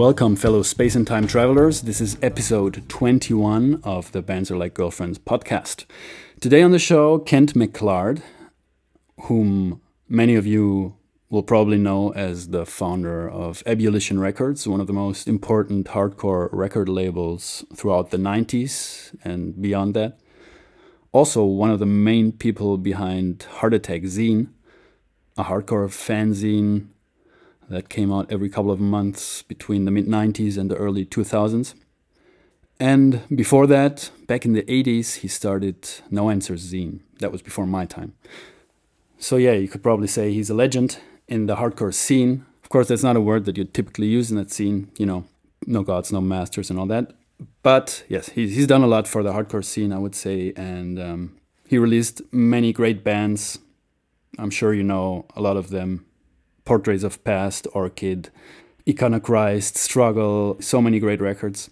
Welcome, fellow space and time travelers. This is episode 21 of the Bands Are Like Girlfriends podcast. Today on the show, Kent McClard, whom many of you will probably know as the founder of Ebullition Records, one of the most important hardcore record labels throughout the 90s and beyond that. Also, one of the main people behind Heart Attack Zine, a hardcore fanzine that came out every couple of months between the mid 90s and the early 2000s. And before that, back in the 80s, he started No Answers Zine. That was before my time. So, yeah, you could probably say he's a legend in the hardcore scene. Of course, that's not a word that you'd typically use in that scene, you know, no gods, no masters, and all that. But yes, he's, he's done a lot for the hardcore scene, I would say. And um, he released many great bands. I'm sure you know a lot of them Portraits of Past, Orchid, Iconoclast, Struggle, so many great records.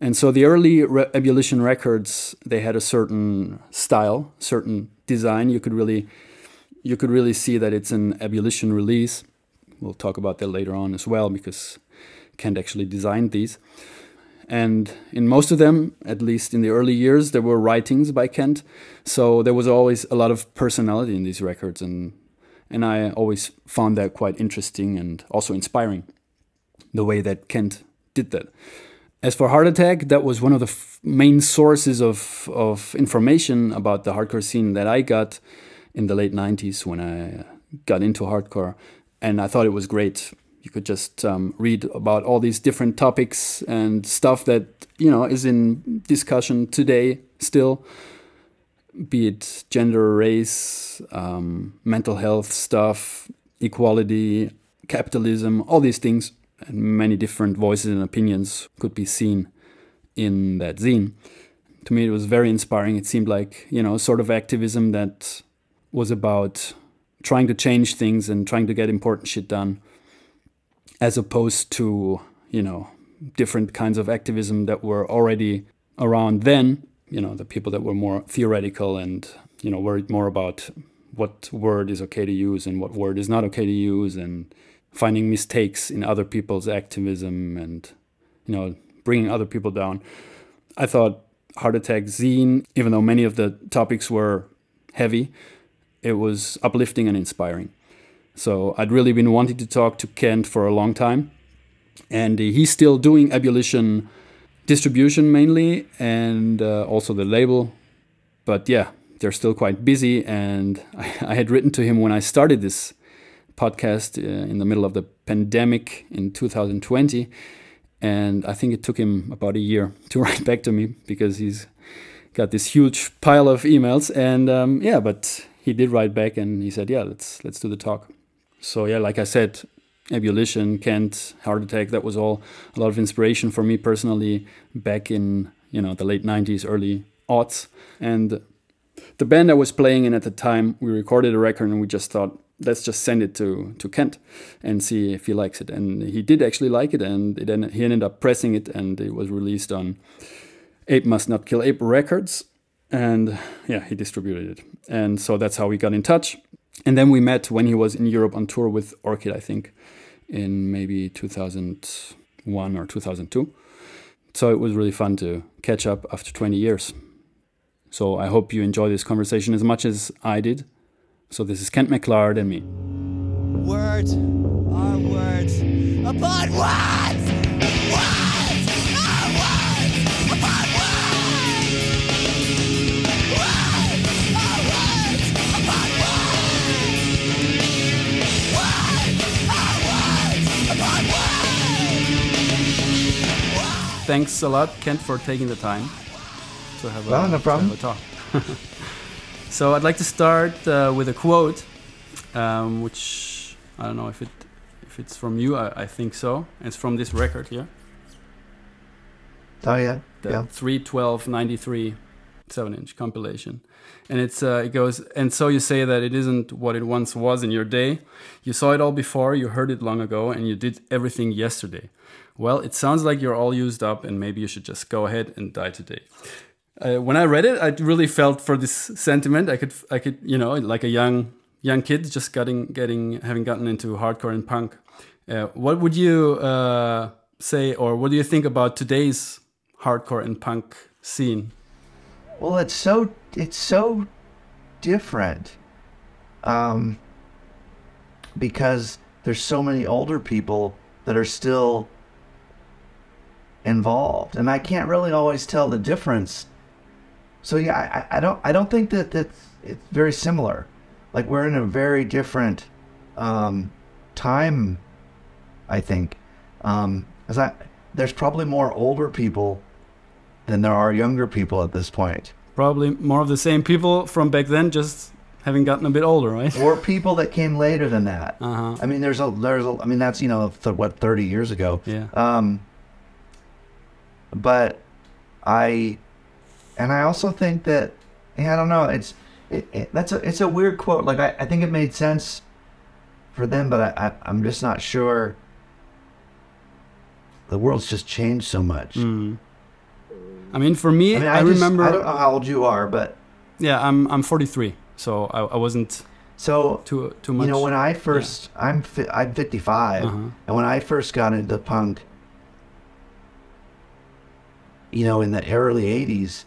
And so the early Re- Ebullition records, they had a certain style, certain design. You could really you could really see that it's an ebullition release. We'll talk about that later on as well because Kent actually designed these. And in most of them, at least in the early years, there were writings by Kent. So there was always a lot of personality in these records. And, and I always found that quite interesting and also inspiring, the way that Kent did that. As for Heart Attack, that was one of the main sources of, of information about the hardcore scene that I got in the late 90s when I got into hardcore. And I thought it was great. You could just um, read about all these different topics and stuff that, you know, is in discussion today still, be it gender, race, um, mental health stuff, equality, capitalism, all these things, and many different voices and opinions could be seen in that zine. To me, it was very inspiring. It seemed like, you know, sort of activism that was about trying to change things and trying to get important shit done, as opposed to, you know, different kinds of activism that were already around then, you know, the people that were more theoretical and, you know, worried more about what word is okay to use and what word is not okay to use and finding mistakes in other people's activism and, you know, bringing other people down. I thought Heart Attack Zine, even though many of the topics were heavy, it was uplifting and inspiring. So I'd really been wanting to talk to Kent for a long time. And he's still doing ebullition distribution mainly and uh, also the label. But yeah, they're still quite busy. And I, I had written to him when I started this podcast uh, in the middle of the pandemic in 2020. And I think it took him about a year to write back to me because he's got this huge pile of emails. And um, yeah, but he did write back and he said, "Yeah, let's let's do the talk." So yeah, like I said, ebullition, Kent, heart attack. That was all a lot of inspiration for me personally back in you know the late '90s, early aughts, and the band I was playing in at the time, we recorded a record and we just thought, let's just send it to to Kent and see if he likes it. And he did actually like it, and then he ended up pressing it, and it was released on Ape Must Not Kill Ape Records and yeah, he distributed it. And so that's how we got in touch. And then we met when he was in Europe on tour with Orchid, I think, in maybe 2001 or 2002. So it was really fun to catch up after 20 years. So I hope you enjoy this conversation as much as I did. So this is Kent McClard and me. Words are words upon words! Words Thanks a lot, Kent, for taking the time to have a, Well, no problem. have a talk. so I'd like to start uh, with a quote, um, which I don't know if it if it's from you. I, I think so. It's from this record here, Oh yeah, the yeah. 31293 seven inch compilation. And it's uh, it goes and so you say that it isn't what it once was in your day. You saw it all before, you heard it long ago, and you did everything yesterday. Well, it sounds like you're all used up, and maybe you should just go ahead and die today. Uh, when I read it, I really felt for this sentiment. I could, I could, you know, like a young young kid just getting, getting, having gotten into hardcore and punk. Uh, what would you, uh, say, or what do you think about today's hardcore and punk scene? Well, it's so it's so different, um, because there's so many older people that are still involved, and I can't really always tell the difference. So yeah, I, I don't I don't think that that's it's very similar. Like we're in a very different um, time. I think, um, as I there's probably more older people than there are younger people at this point. Probably more of the same people from back then, just having gotten a bit older, right? or people that came later than that. Uh-huh. I mean, there's a there's a I mean that's you know th- what 30 years ago. Yeah. Um. But I, and I also think that yeah, I don't know. It's it, it, that's a it's a weird quote. Like I, I think it made sense for them, but I, I I'm just not sure. The world's just changed so much. Mm. I mean, for me, I I, mean, I, just- remember. I don't know how old you are, but yeah, I'm I'm 43, so I, I wasn't so too too much. You know, when I first, I'm fi- I'm 55, Uh-huh. and when I first got into punk, you know, in the early 80s,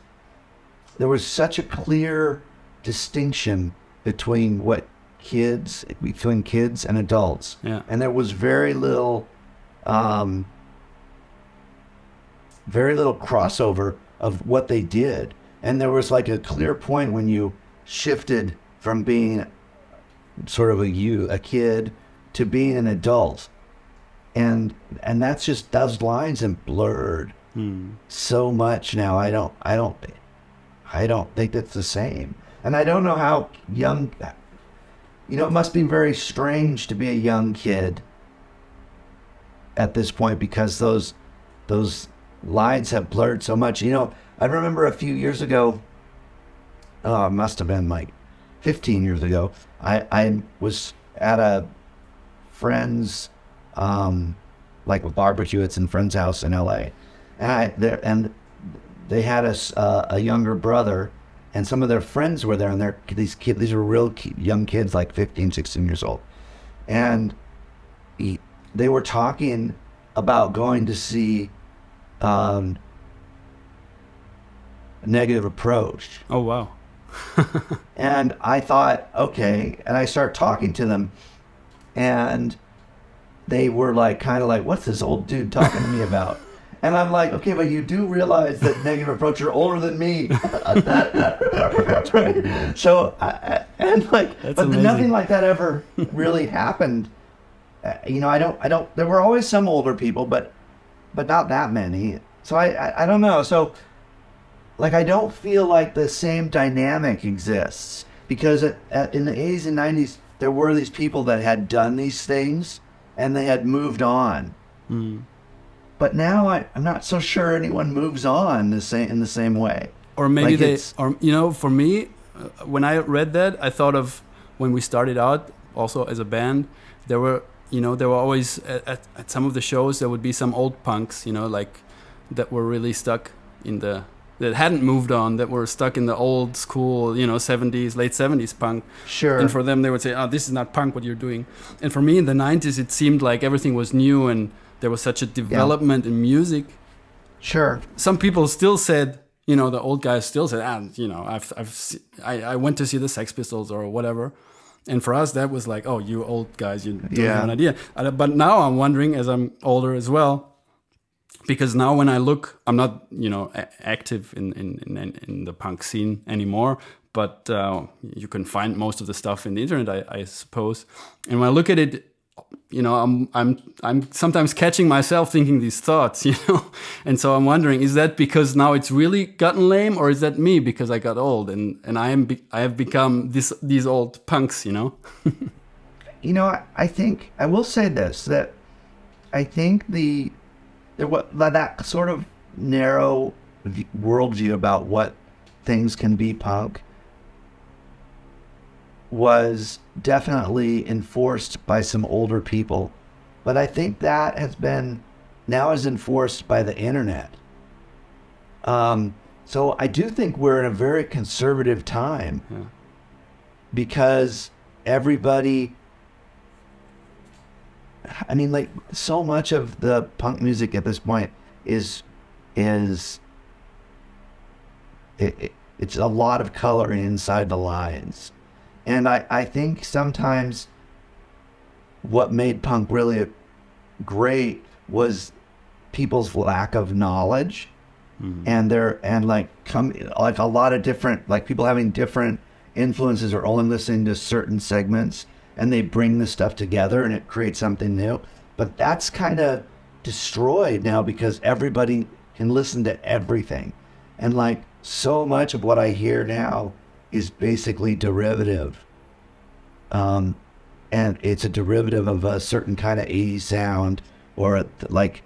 there was such a clear distinction between what kids, between kids and adults, yeah, and there was very little, um, very little crossover of what they did, and there was like a clear point when you shifted from being sort of a you a kid to being an adult. And and that's just those lines have blurred Hmm. so much now i don't i don't i don't think that's the same and i don't know how young you know it must be very strange to be a young kid at this point because those those lines have blurred so much you know i remember a few years ago oh it must have been like 15 years ago, I, I was at a friend's, um, like a barbecue at some friend's house in LA. And I, there, and they had a, s- uh, a younger brother and some of their friends were there and they're, these kids, these were real ki- young kids, like 15, 16 years old. And he, they were talking about going to see, um, negative approach. Oh wow. And I thought, okay. And I start talking to them, and they were like, kind of like, what's this old dude talking to me about? And I'm like, okay, but you do realize that negative approach, you're older than me. Right. So, I, and like, That's but amazing. nothing like that ever really happened. Uh, you know, I don't, I don't, there were always some older people, but, but not that many. So I, I, I don't know. So, like I don't feel like the same dynamic exists because at, at, in the 80s and 90s there were these people that had done these things and they had moved on. Hmm. But now I, I'm not so sure anyone moves on the same in the same way. or maybe Like they or you know for me uh, when i read that i thought of when we started out also as a band there were you know there were always at, at, at some of the shows there would be some old punks you know like that were really stuck in the that hadn't moved on that were stuck in the old school you know 70s late 70s punk Sure. and for them they would say oh this is not punk what you're doing and for me in the 90s it seemed like everything was new and there was such a development in music sure. some people still said, you know, the old guys still said, ah, you know, I've, I've, I, I went to see the Sex Pistols or whatever. And for us, that was like, oh, you old guys, you don't Yeah. have an idea. Uh, But now I'm wondering, as I'm older as well, because now when I look, I'm not, you know, active in, in, in, in the punk scene anymore. But uh, you can find most of the stuff in the internet, I, I suppose. And when I look at it, you know, I'm I'm I'm sometimes catching myself thinking these thoughts, you know, and so I'm wondering, is that because now it's really gotten lame, or is that me because I got old and and I am be- I have become this these old punks, you know? You know, I, I think I will say this that I think the there what that sort of narrow worldview about what things can be punk was definitely enforced by some older people, but I think that has been now is enforced by the internet. Um, so I do think we're in a very conservative time because everybody I mean, like so much of the punk music at this point is is it, it, it's a lot of color inside the lines, and I I think sometimes what made punk really great was people's lack of knowledge mm-hmm. and they're and like come like a lot of different like people having different influences or only listening to certain segments and they bring the stuff together and it creates something new. But that's kind of destroyed now because everybody can listen to everything. And like so much of what i hear now is basically derivative. Um, and it's a derivative of a certain kind of 80s sound or like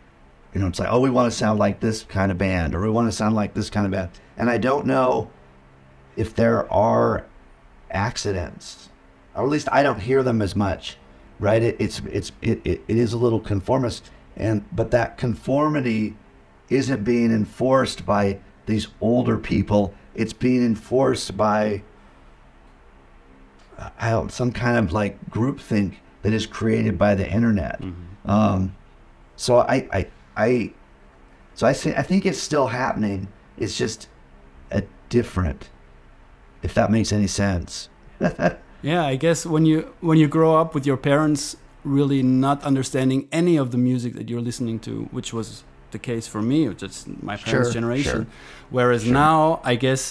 you know it's like oh we want to sound like this kind of band or we want to sound like this kind of band. And i don't know if there are accidents or at least i don't hear them as much right? It, it's it's it, it, it is a little conformist and but that conformity isn't being enforced by these older people it's being enforced by I don't, some kind of like groupthink that is created by the internet. Um, so I, I, I, so I say I think it's still happening. It's just a different, if that makes any sense. Yeah, I guess when you when you grow up with your parents really not understanding any of the music that you're listening to, which was the case for me, just my parents' Sure, generation. sure. Whereas Sure. now, I guess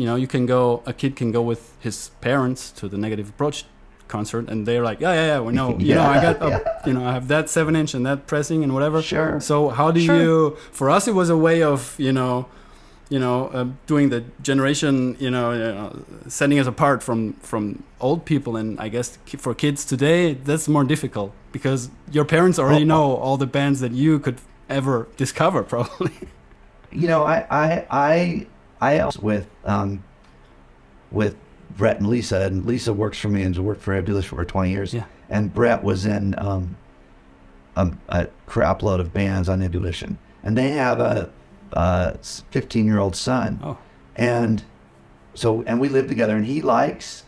you know, you can go, a kid can go with his parents to the Negative Approach concert, and they're like, yeah, yeah, yeah, we know, you know, I got, a, Yeah, you know, I have that seven inch and that pressing and whatever. Sure. So how do Sure. you? For us, it was a way of you know, you know, uh, doing the generation, you know, uh, setting us apart from from old people, and I guess for kids today, that's more difficult because your parents already Oh. know all the bands that you could ever discover, probably. you know, I, I, I, I was with, um, with Brett and Lisa, and Lisa works for me and has worked for Ebullition for 20 years. Yeah. And Brett was in, um, a, a crap load of bands on Ebullition. And they have a, a 15 year old son. Oh, And so, and we live together, and he likes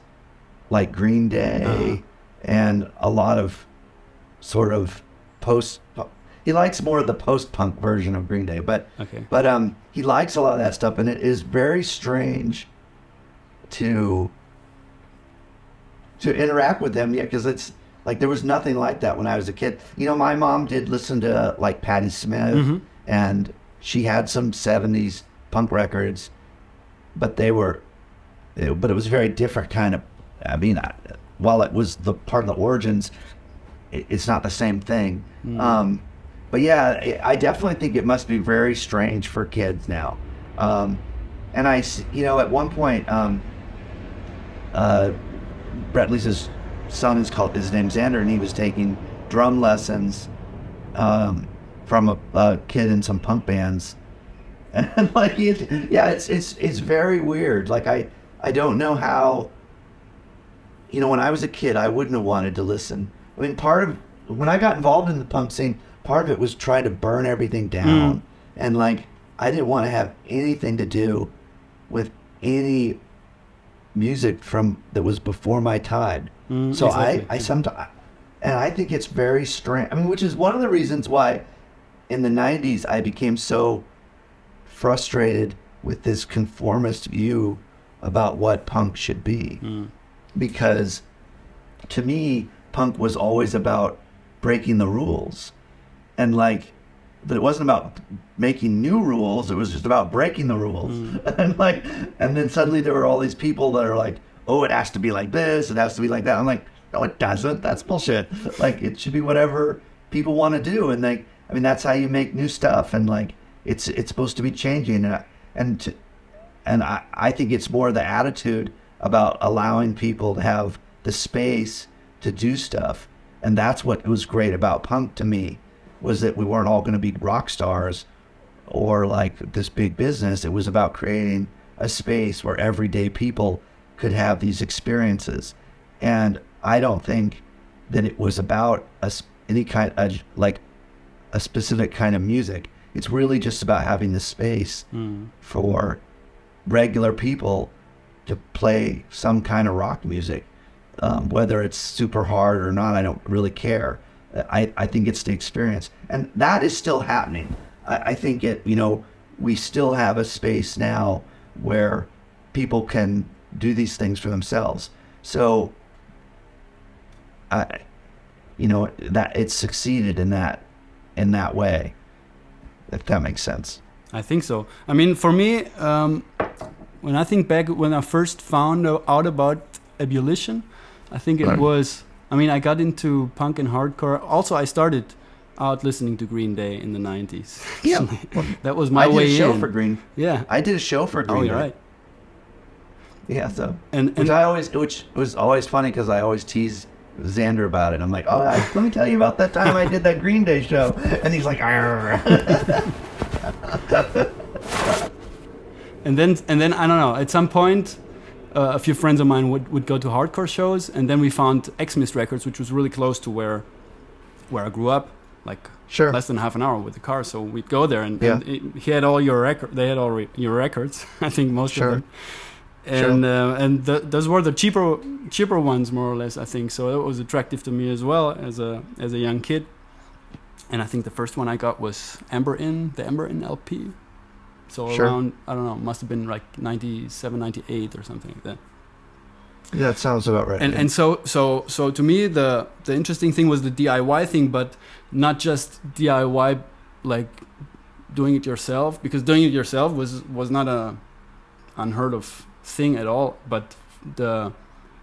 like Green Day Uh-huh. and a lot of sort of post. He likes more of the post punk version of Green Day, but okay. but um, he likes a lot of that stuff, and it is very strange to to interact with them. Yeah, because it's like there was nothing like that when I was a kid. You know, my mom did listen to like Patti Smith, Mhm. and she had some '70s punk records, but they were, it, but it was a very different kind of. I mean, I, while it was the part of the origins, it, it's not the same thing. Um, but yeah, I definitely think it must be very strange for kids now. Um, and I, you know, at one point, um, uh, Brett Lisa's son is called his name's Xander, and he was taking drum lessons um, from a, a kid in some punk bands, and like, it, yeah, it's it's it's very weird. Like I I don't know how. You know, when I was a kid, I wouldn't have wanted to listen. I mean, part of when I got involved in the punk scene, part of it was trying to burn everything down, and like I didn't want to have anything to do with any music from that was before my time. Mm, so exactly. I, I sometimes, and I think it's very strange. I mean, which is one of the reasons why, in the '90s, I became so frustrated with this conformist view about what punk should be, Mm. because to me, punk was always about breaking the rules, and like, but it wasn't about making new rules. It was just about breaking the rules, mm. and like, and then suddenly there were all these people that are like, oh, it has to be like this, it has to be like that. I'm like, no, it doesn't. That's bullshit. Like, it should be whatever people want to do, and like, I mean, that's how you make new stuff, and like, it's it's supposed to be changing, and and to, and I, I think it's more the attitude about allowing people to have the space to do stuff and that's what was great about punk to me was that we weren't all going to be rock stars or like this big business it was about creating a space where everyday people could have these experiences and i don't think that it was about a, any kind of like a specific kind of music it's really just about having the space Mm. for regular people to play some kind of rock music. Um, whether it's super hard or not, I don't really care. I, I think it's the experience. And that is still happening. I, I think it, you know, we still have a space now where people can do these things for themselves. So, I, you know, that it's succeeded in that, in that way, if that makes sense. I think so. I mean, for me, um, when I think back when I first found out about ebullition, I think it was. I mean, I got into punk and hardcore. Also, I started out listening to Green Day in the '90s. Yeah. that was my way. I did a show in. for Green. yeah. I did a show for oh, Green. oh, you're Day. right. Yeah, so And which and I always, which was always funny because I always tease Xander about it. I'm like, oh, I, let me tell you about that time I did that Green Day show, and he's like, and then and then I don't know. At some point, uh, a few friends of mine would, would go to hardcore shows, and then we found Xmist Records, which was really close to where where I grew up, like sure, less than half an hour with the car. So we'd go there, and, Yeah. and it, he had all your record. They had all re- your records. I think most Sure. of them. And uh, and th- those were the cheaper cheaper ones, more or less. I think so. It was attractive to me as well as a as a young kid. And I think the first one I got was Amber Inn, the Amber Inn LP. So Sure. around I don't know, must have been like 97, 98 or something like that yeah, that sounds about right. and yeah. and so so so to me the the interesting thing was the DIY thing, but not just DIY like doing it yourself because doing it yourself was was not a unheard of thing at all, but the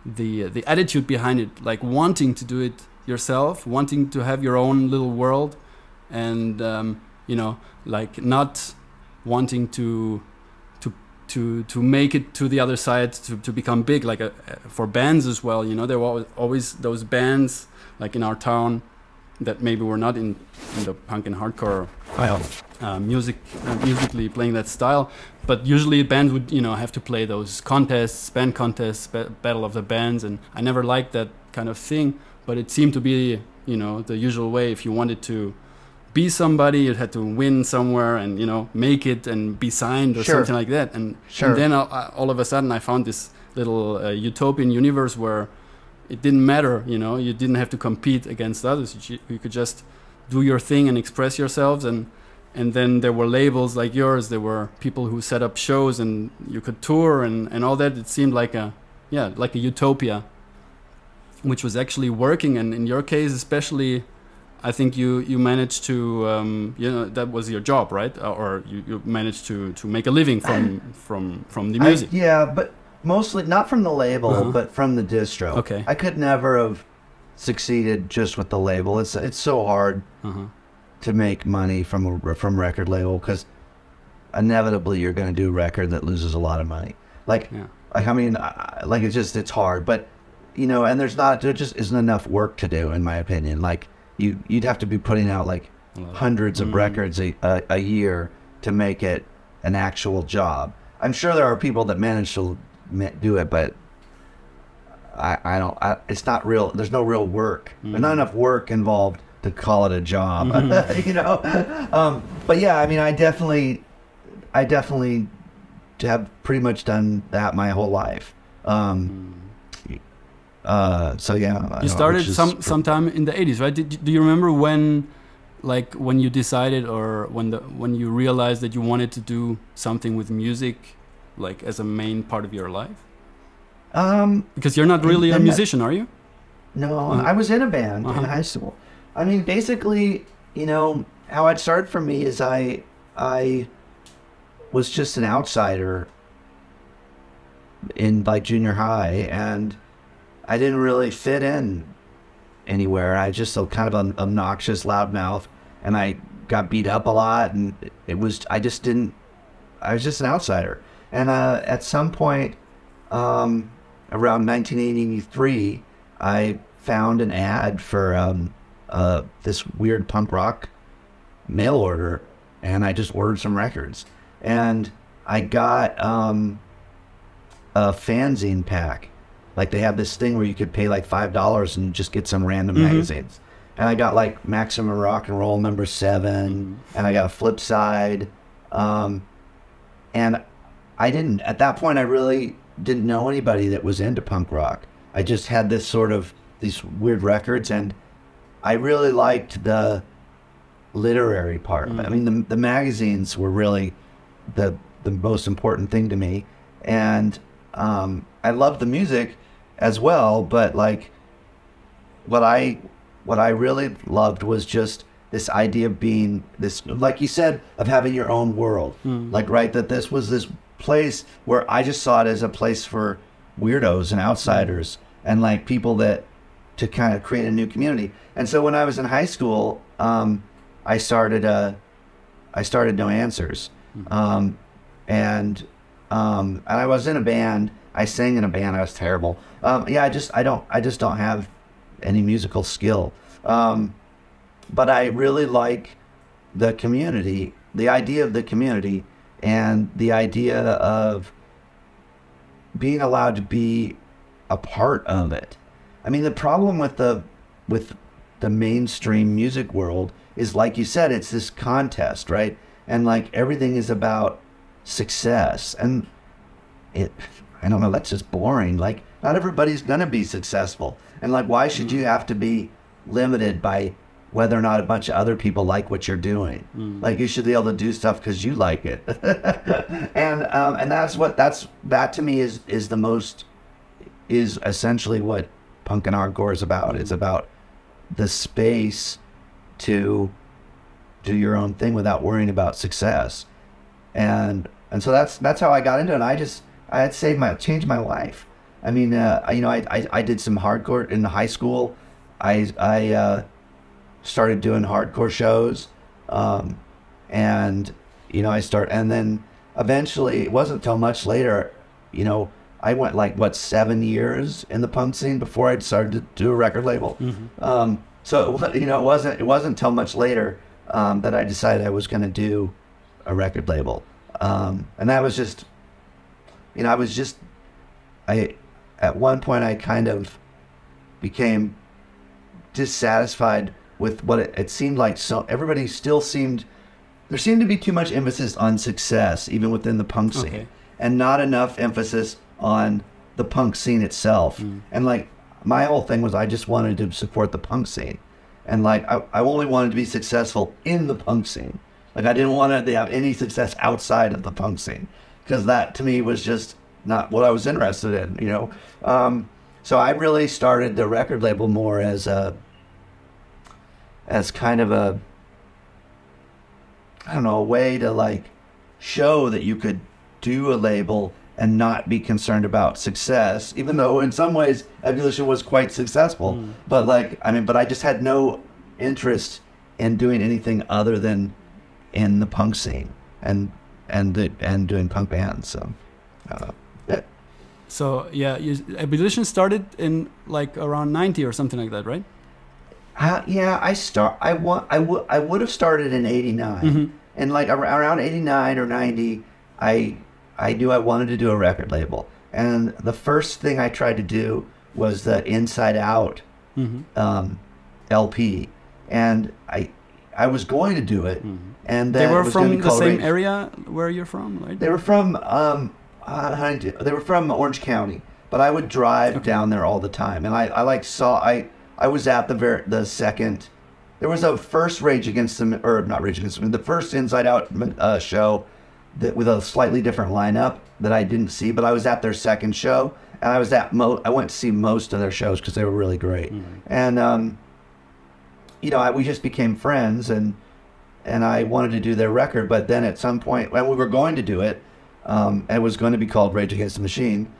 the the attitude behind it, like wanting to do it yourself, wanting to have your own little world, and um, you know like not wanting to to to to make it to the other side to, to become big like a, for bands as well you know? There were always, those bands like in our town that maybe were not in, in the punk and hardcore uh, music uh, musically playing that style. But usually bands would you know have to play those contests band contests ba- battle of the bands and i never liked that kind of thing. But it seemed to be you know the usual way if you wanted to be somebody you had to win somewhere and you know make it and be signed or Sure. something like that. And, Sure. and then uh, uh, all of a sudden i found this little uh, utopian universe where it didn't matter you know you didn't have to compete against others. You, you could just do your thing and express yourselves. And and then there were labels like yours. There were people who set up shows and you could tour and, and all that. It seemed like a yeah like a utopia which was actually working. And in your case especially i think you you managed to um, you know that was your job right Uh, or you, you managed to to make a living from from from the I- music yeah, but mostly not from the label, Uh-huh. but from the distro. Okay. I could never have succeeded just with the label. It's it's so hard uh-huh. to make money from a from record label because inevitably you're going to do a record that loses a lot of money. Like, Yeah. like I mean, I- like it's just it's hard, but you know, and there's not there just isn't enough work to do in my opinion. Like you you'd have to be putting out like hundreds of Mm. records a, a, a year to make it an actual job. I'm sure there are people that manage to do it, but I, I don't. I, it's not real. There's no real work. There's not Mm. enough work involved to call it a job. Mm-hmm. you know. Um, but yeah, I mean, I definitely, I definitely have pretty much done that my whole life. Um, uh, so yeah, you started some sometime in the 80s right Did, do you remember when like when you decided or when the when you realized that you wanted to do something with music like as a main part of your life Um, because you're not really a musician are you No, Uh-huh. I was in a band Uh-huh. in high school. I mean, basically, you know, how it started for me is I I was just an outsider in like junior high, and I didn't really fit in anywhere. I just a kind of an obnoxious loudmouth, and I got beat up a lot, and it was I just didn't. I was just an outsider, and uh, at some point, um, around 1983, I found an ad for um, uh, this weird punk rock mail order, and I just ordered some records, and I got um, a fanzine pack. Like they have this thing where you could pay like five dollars and just get some random Mhm. magazines. And I got like Maximum Rock and Roll number 7 and I got a flip side. Um, and I didn't at that point. I really didn't know anybody that was into punk rock. I just had this sort of these weird records, and I really liked the literary part. of it. I mean, the the magazines were really the the most important thing to me, and um, I loved the music as well. But like, what I what I really loved was just this idea of being this, like you said, of having your own world. Like, right, that this was this place where I just saw it as a place for weirdos and outsiders and like people that to kind of create a new community. And so when I was in high school, um, I started uh, I started No Answers, um, and um, and I was in a band. I sang in a band. I was terrible. Um, yeah, I just I don't I just don't have any musical skill. Um, but I really like the community, the idea of the community, and the idea of being allowed to be a part of it. I mean, the problem with the with the mainstream music world is, like you said, it's this contest, right? And like everything is about success, and it. I don't know. That's just boring. Like, not everybody's gonna be successful, and like, why should you mm. have to be limited by whether or not a bunch of other people like what you're doing? Mm. Like, you should be able to do stuff because you like it, and um, and that's what that's that to me is is the most is essentially what punk and hardcore is about. It's mm. about the space to do your own thing without worrying about success. And and so that's that's how I got into it. And I just I had saved my changed my life. I mean, uh, you know, I, I I did some hardcore in high school. I I uh, started doing hardcore shows, um, and you know, I start and then eventually it wasn't until much later, you know, I went like what seven years in the punk scene before I started to do a record label. Um, so you know, it wasn't it wasn't until much later um, that I decided I was going to do a record label, um, and that was just, you know, I was just, I, at one point I kind of became dissatisfied with what it, it seemed like. So everybody still seemed there seemed to be too much emphasis on success, even within the punk scene, Okay. and not enough emphasis on the punk scene itself. Mm. And like my whole thing was, I just wanted to support the punk scene, and like I, I only wanted to be successful in the punk scene. Like I didn't want to have any success outside of the punk scene, because that to me was just not what I was interested in. You know, um, so I really started the record label more as a as kind of a I don't know, a way to like show that you could do a label and not be concerned about success, even though in some ways Ebullition was quite successful. But like, I mean, but I just had no interest in doing anything other than in the punk scene and and the, and doing punk bands. So, uh. So yeah, you, Ebullition started in like around ninety or something like that, right? Uh, yeah, I start. I want. I would. I would have started in '89, and like around '89 or '90, I I knew I wanted to do a record label, and the first thing I tried to do was the Inside Out um, LP, and I I was going to do it, and then They were from the same area where you're from, right? They were from um, uh, I do- they were from Orange County, but I would drive down there all the time, and I, I like saw I I was at the ver- the second. There was a first Rage Against the or not Rage Against the the first Inside Out uh, show that with a slightly different lineup that I didn't see, but I was at their second show, and I was at mo I went to see most of their shows because they were really great, and um, you know I, we just became friends and and I wanted to do their record, but then at some point when we were going to do it, um, it was going to be called Rage Against the Machine,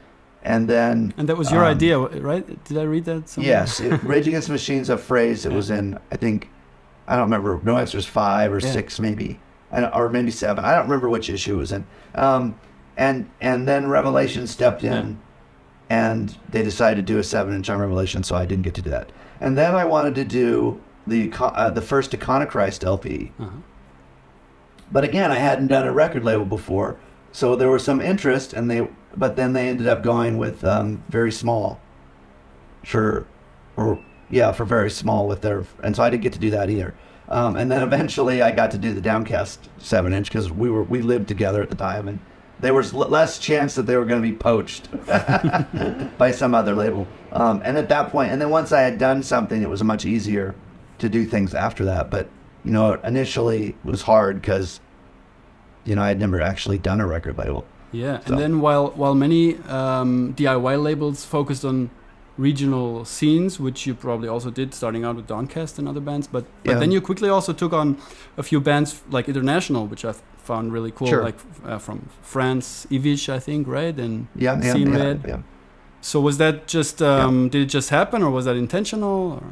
and then and that was your um, idea, right? Did I read that? Somewhere? Yes, it, Rage Against the Machine's a phrase that was in I think I don't remember No Answers five or Yeah. six maybe, I or maybe seven. I don't remember which issue it was in. Um, and and then Revelation stepped in, and they decided to do a seven inch on Revelation, so I didn't get to do that. And then I wanted to do the uh, the first Iconoclast LP. Uh-huh. But again, I hadn't done a record label before, so there was some interest, and they. But then they ended up going with um, very small. For, or yeah, for very small with their, and so I didn't get to do that either. Um, and then eventually, I got to do the Downcast seven inch because we were we lived together at the time, and there was l- less chance that they were going to be poached by some other label. Um, and at that point, and then once I had done something, it was much easier to do things after that. But you know, initially it was hard because you know I had never actually done a record label. Yeah, So- and then while while many um, DIY labels focused on regional scenes, which you probably also did, starting out with Downcast and other bands, but but Yeah. then you quickly also took on a few bands like international, which I found really cool, Sure. like uh, from France, Ivich, I think, right? And Yeah, yeah, Scene yeah, yeah. so was that just um, did it just happen, or was that intentional? Or?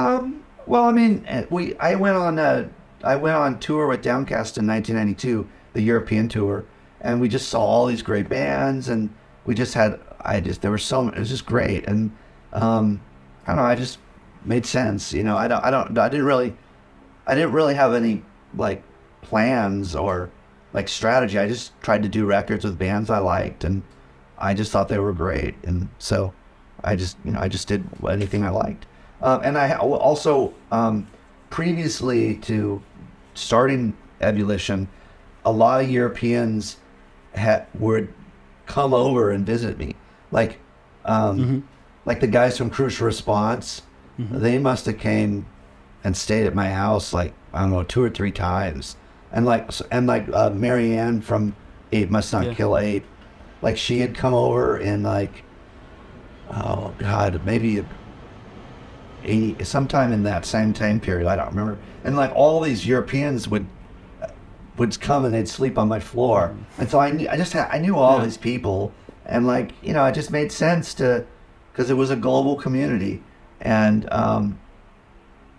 Um, well, I mean, eh, we I went on uh, I went on tour with Downcast in 1992, the European tour, and we just saw all these great bands, and we just had I just there were so it was just great, and um, I don't know, I just made sense, you know. I don't I don't I didn't really I didn't really have any like plans or like strategy. I just tried to do records with bands I liked, and I just thought they were great, and so I just you know I just did anything I liked. Um, and I also um, previously to starting Ebullition, a lot of Europeans had would come over and visit me, like um, like the guys from Crucial Response. They must have came and stayed at my house like I don't know two or three times, and like and like uh, Marianne from Ape Must Not Yeah. Kill Ape, like she had come over and like oh god maybe 80 sometime in that same time period i don't remember and like all these europeans would would come and they'd sleep on my floor and so i knew i just had, i knew all Yeah. these people and like you know it just made sense to because it was a global community and um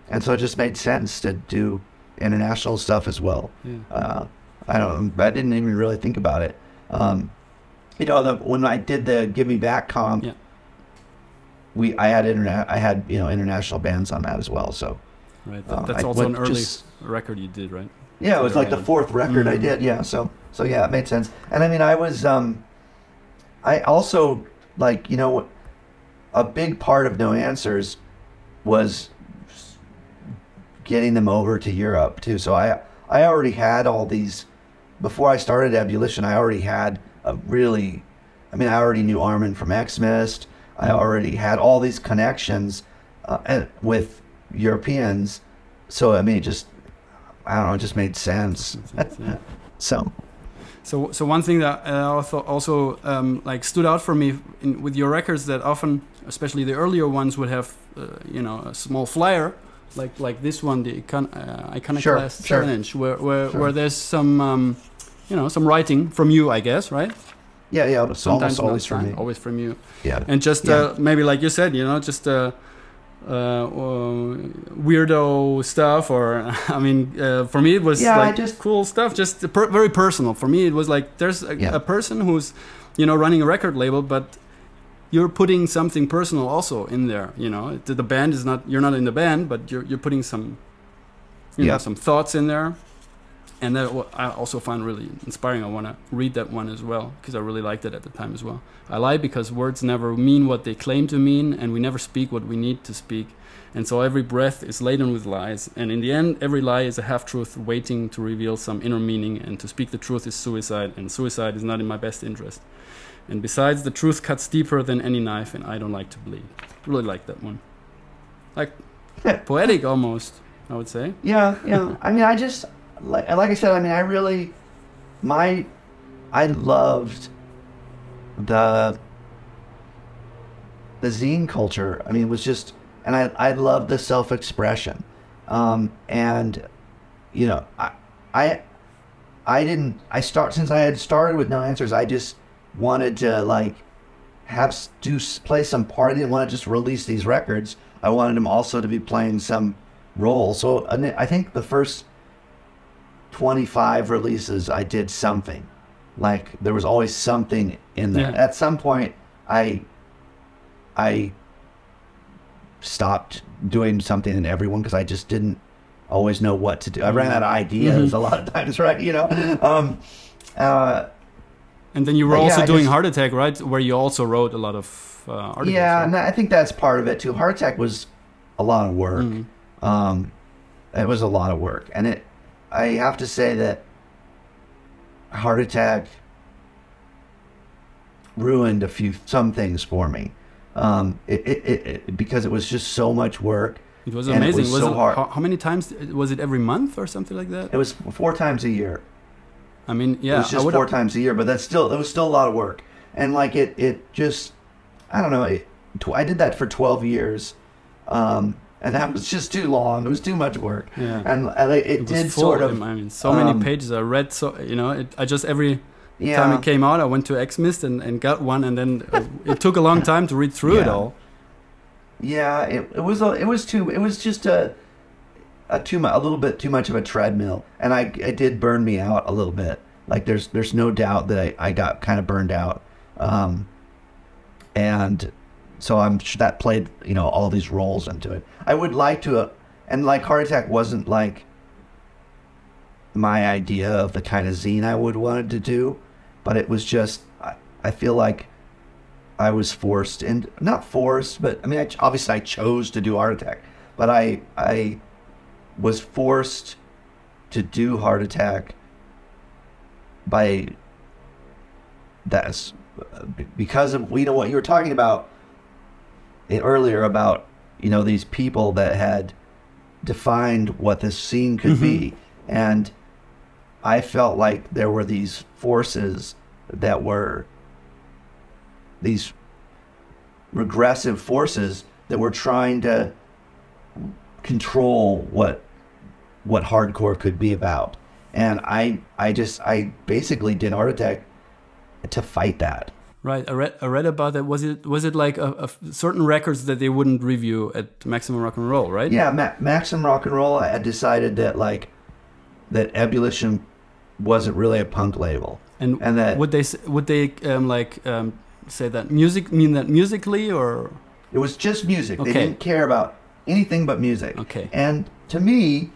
and so it just made sense to do international stuff as well Yeah. uh, I don't. I didn't even really think about it. Um, you know, the, when I did the Give Me Back comp, Yeah. We I had internet. I had you know international bands on that as well. So Right, that, that's I also an early just- record you did, right? yeah, it was like the fourth record I Mhm. did. Yeah, so so yeah, it made sense. And I mean, I was um, I also like you know, a big part of No Answers was getting them over to Europe too. So I I already had all these before I started Ebullition. I already had a really, I mean, I already knew Armin from Xmist. I already had all these connections uh, with Europeans. So I mean, it just I don't know, it just made sense. So So, so one thing that uh, also, also um, like stood out for me in, with your records that often, especially the earlier ones, would have uh, you know a small flyer, like like this one, the icon, uh, Iconoclast Sure, sure. inch, where where, Sure. where there's some um, you know some writing from you, I guess, right? Yeah, yeah, Sometimes almost not always from always from you, Yeah, and just Yeah. uh, maybe like you said, you know, just. Uh, uh, uh, weirdo stuff, or I mean, uh, for me it was Yeah, like just- cool stuff, just per- very personal. For me, it was like there's a, Yeah. a person who's, you know, running a record label, but you're putting something personal also in there. You know, the, band is not you're not in the band, but you're you're putting some, you know, Yeah. some thoughts in there, and that I also find really inspiring. I want to read that one as well because I really liked it at the time as well. I lie because words never mean what they claim to mean, and we never speak what we need to speak. And so every breath is laden with lies, and in the end, every lie is a half truth waiting to reveal some inner meaning. And to speak the truth is suicide, and suicide is not in my best interest. And besides, the truth cuts deeper than any knife, and I don't like to bleed. Really like that one. Like poetic almost, I would say. Yeah, yeah. I mean, I just like like I said. I mean, I really my I loved the the zine culture. I mean, it was just, and I I loved the self expression, um, and you know, I I I didn't. I start since I had started with no answers. I just wanted to like have do play some part. I didn't want to just release these records. I wanted them also to be playing some role. So I think the first twenty five releases, I did something. Like there was always something in there. Yeah. At some point, I I stopped doing something in everyone because I just didn't always know what to do. I ran out of ideas a lot of times, right? You know. Um, uh, And then you were But yeah, also doing just- Heart Attack, right? Where you also wrote a lot of uh, articles. yeah, right? and I think that's part of it too. Heart attack was a lot of work. Mhm. Um, it was a lot of work, and it. I have to say that heart attack ruined a few some things for me. Um, it, it, it, because it was just so much work, It was And it was was so it, hard. How, how many times was it every month or something like that? It was four times a year. I mean, yeah, it was just four times a year, but that's still it was still a lot of work. And like it, it just I don't know. It, tw- I did that for twelve years, um, and that was just too long. It was too much work. Yeah. And, and it, it, It did full. sort of. I mean, so many um, pages. I read so you know. It, I just every Yeah. time it came out, I went to Xmist and, and got one, and then uh, it took a long time to read through it all. Yeah, it, it was a, it was too it was just a a too a little bit too much of a treadmill, and I it did burn me out a little bit. Like there's there's no doubt that I, I got kind of burned out, um, and so I'm that played you know all these roles into it. I would like to, uh, and like Heart Attack wasn't like my idea of the kind of zine I would wanted to do, but it was just I, I feel like I was forced and not forced, but I mean, I, obviously I chose to do Heart Attack, but I I was forced to do Heart Attack by that's because of you know what you were talking about earlier about you know these people that had defined what this scene could be mm-hmm. and I felt like there were these forces that were these regressive forces that were trying to control what what hardcore could be about. And I I just I basically did Heart Attack to fight that. Right. I read. I read about that. Was it was it like a, a certain records that they wouldn't review at Maximum Rock and Roll, right? Yeah, Ma- Maxim Rock and Roll I had decided that like that Ebullition wasn't really a punk label. And, And that- would they would they um, like um, say that music mean that musically or It was just music. They didn't care about anything but music. Okay. And to me,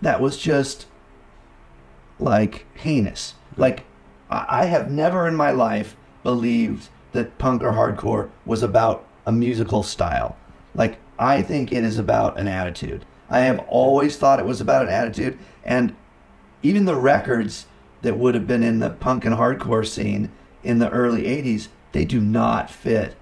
that was just like heinous. Like I have never in my life believed that punk or hardcore was about a musical style. Like I think it is about an attitude. I have always thought it was about an attitude and even the records that would have been in the punk and hardcore scene in the early 80s, they do not fit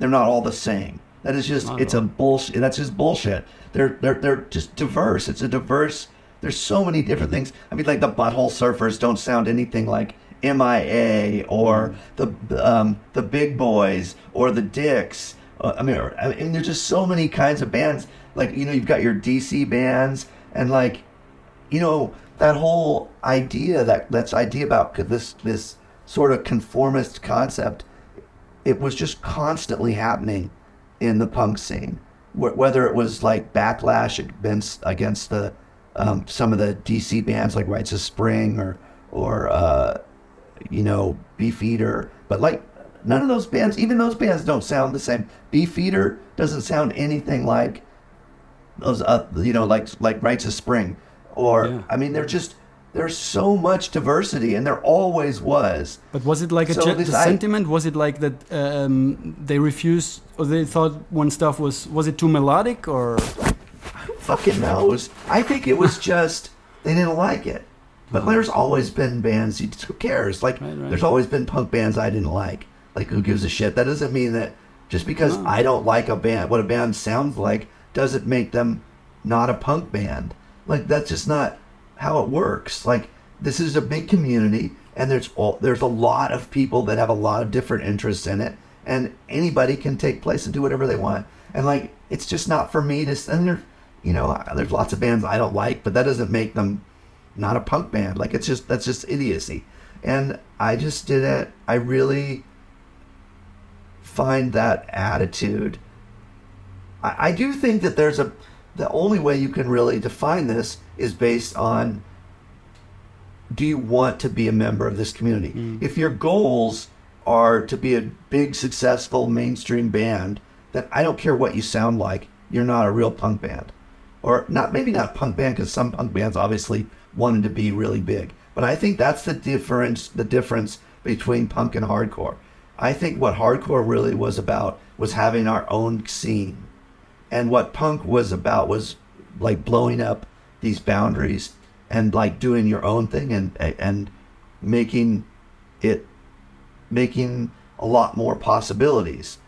they're not all the same. That is just, it's a bullshit. That's just bullshit. They're they're they're just diverse. It's a diverse. There's so many different things. I mean, like the Butthole Surfers don't sound anything like MIA or the um, the Big Boys or the Dicks. Uh, I mean, or- I mean, there's just so many kinds of bands. Like you know, you've got your DC bands and like you know that whole idea that that's idea about this this sort of conformist concept it was just constantly happening in the punk scene Wh- whether it was like backlash against against the um, some of the DC bands like Rites of Spring or or uh, you know Beefeater but like none of those bands even those bands don't sound the same Beefeater doesn't sound anything like those uh, you know like like Rites of Spring or Yeah. I mean they're just there's so much diversity and there always was But was it like a ge- the I- sentiment? Was it like that um, they refused or they thought when stuff was was it too melodic or fucking knows. I think it was just they didn't like it. But there's always been bands. you- Who cares? Like Right, right. there's always been punk bands I didn't like. Like who gives a shit? That doesn't mean that just because No. I don't like a band, what a band sounds like, doesn't make them not a punk band. Like that's just not how it works. Like this is a big community, and there's all, there's a lot of people that have a lot of different interests in it, and anybody can take place and do whatever they want. And like it's just not for me to. And there, you know, there's lots of bands I don't like, but that doesn't make them not a punk band. Like it's just that's just idiocy. And I just didn't. I really find that attitude. I, I do think that there's a. The only way you can really define this is based on. Do you want to be a member of this community? Mm. If your goals are to be a big, successful mainstream band, then I don't care what you sound like. You're not a real punk band or not maybe not punk band because some punk bands obviously wanted to be really big. But i think that's the difference the difference between punk and hardcore. I think what hardcore really was about was having our own scene. And what punk was about was like blowing up these boundaries and like doing your own thing and and making it making a lot more possibilities.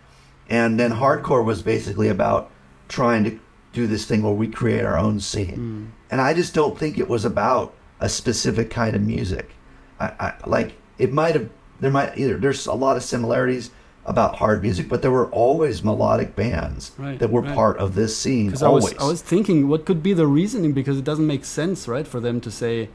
And then hardcore was basically about trying to do this thing where we create our own scene. Mm. And I just don't think it was about a specific kind of music. I, I like it might have there might either there's a lot of similarities about hard music, but there were always melodic bands Right, that were right. part of this scene. Because I Always. was I was thinking, what could be the reasoning? Because it doesn't make sense, right, for them to say.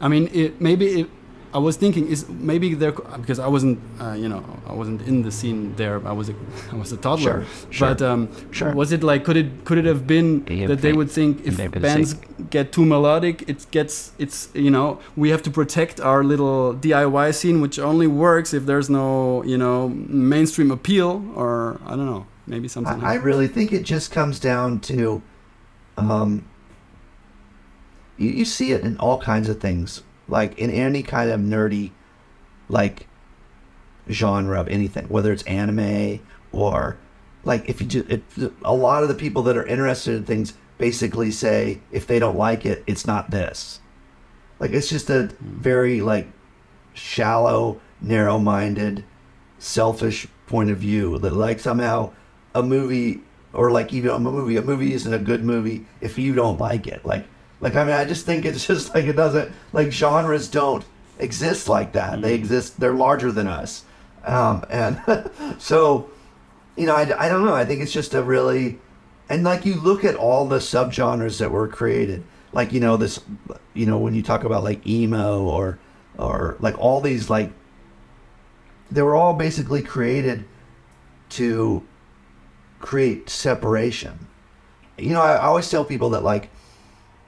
I mean, it, maybe it, I was thinking is maybe there because I wasn't, uh, you know, I wasn't in the scene there. I was a, I was a toddler. Sure, sure, But um, sure. was it like could it could it have been that they would think if bands get too melodic, it gets it's you know we have to protect our little DIY scene, which only works if there's no you know mainstream appeal or I don't know maybe something. I, I really think it just comes down to, um, you, you see it in all kinds of things, like in any kind of nerdy, like genre of anything, whether it's anime or like if you do, a lot of the people that are interested in things basically say if they don't like it, it's not this. Like it's just a very like shallow, narrow-minded, selfish point of view that like somehow a movie or like even a movie, a movie isn't a good movie if you don't like it. Like like I mean I just think it's just like it doesn't like genres don't exist like that. They exist they're larger than us. Um and so you know, I, I don't know. I think it's just a really, and like you look at all the subgenres that were created, like you know this, you know when you talk about like emo or or like all these like, they were all basically created to create separation. You know, I, I always tell people that like,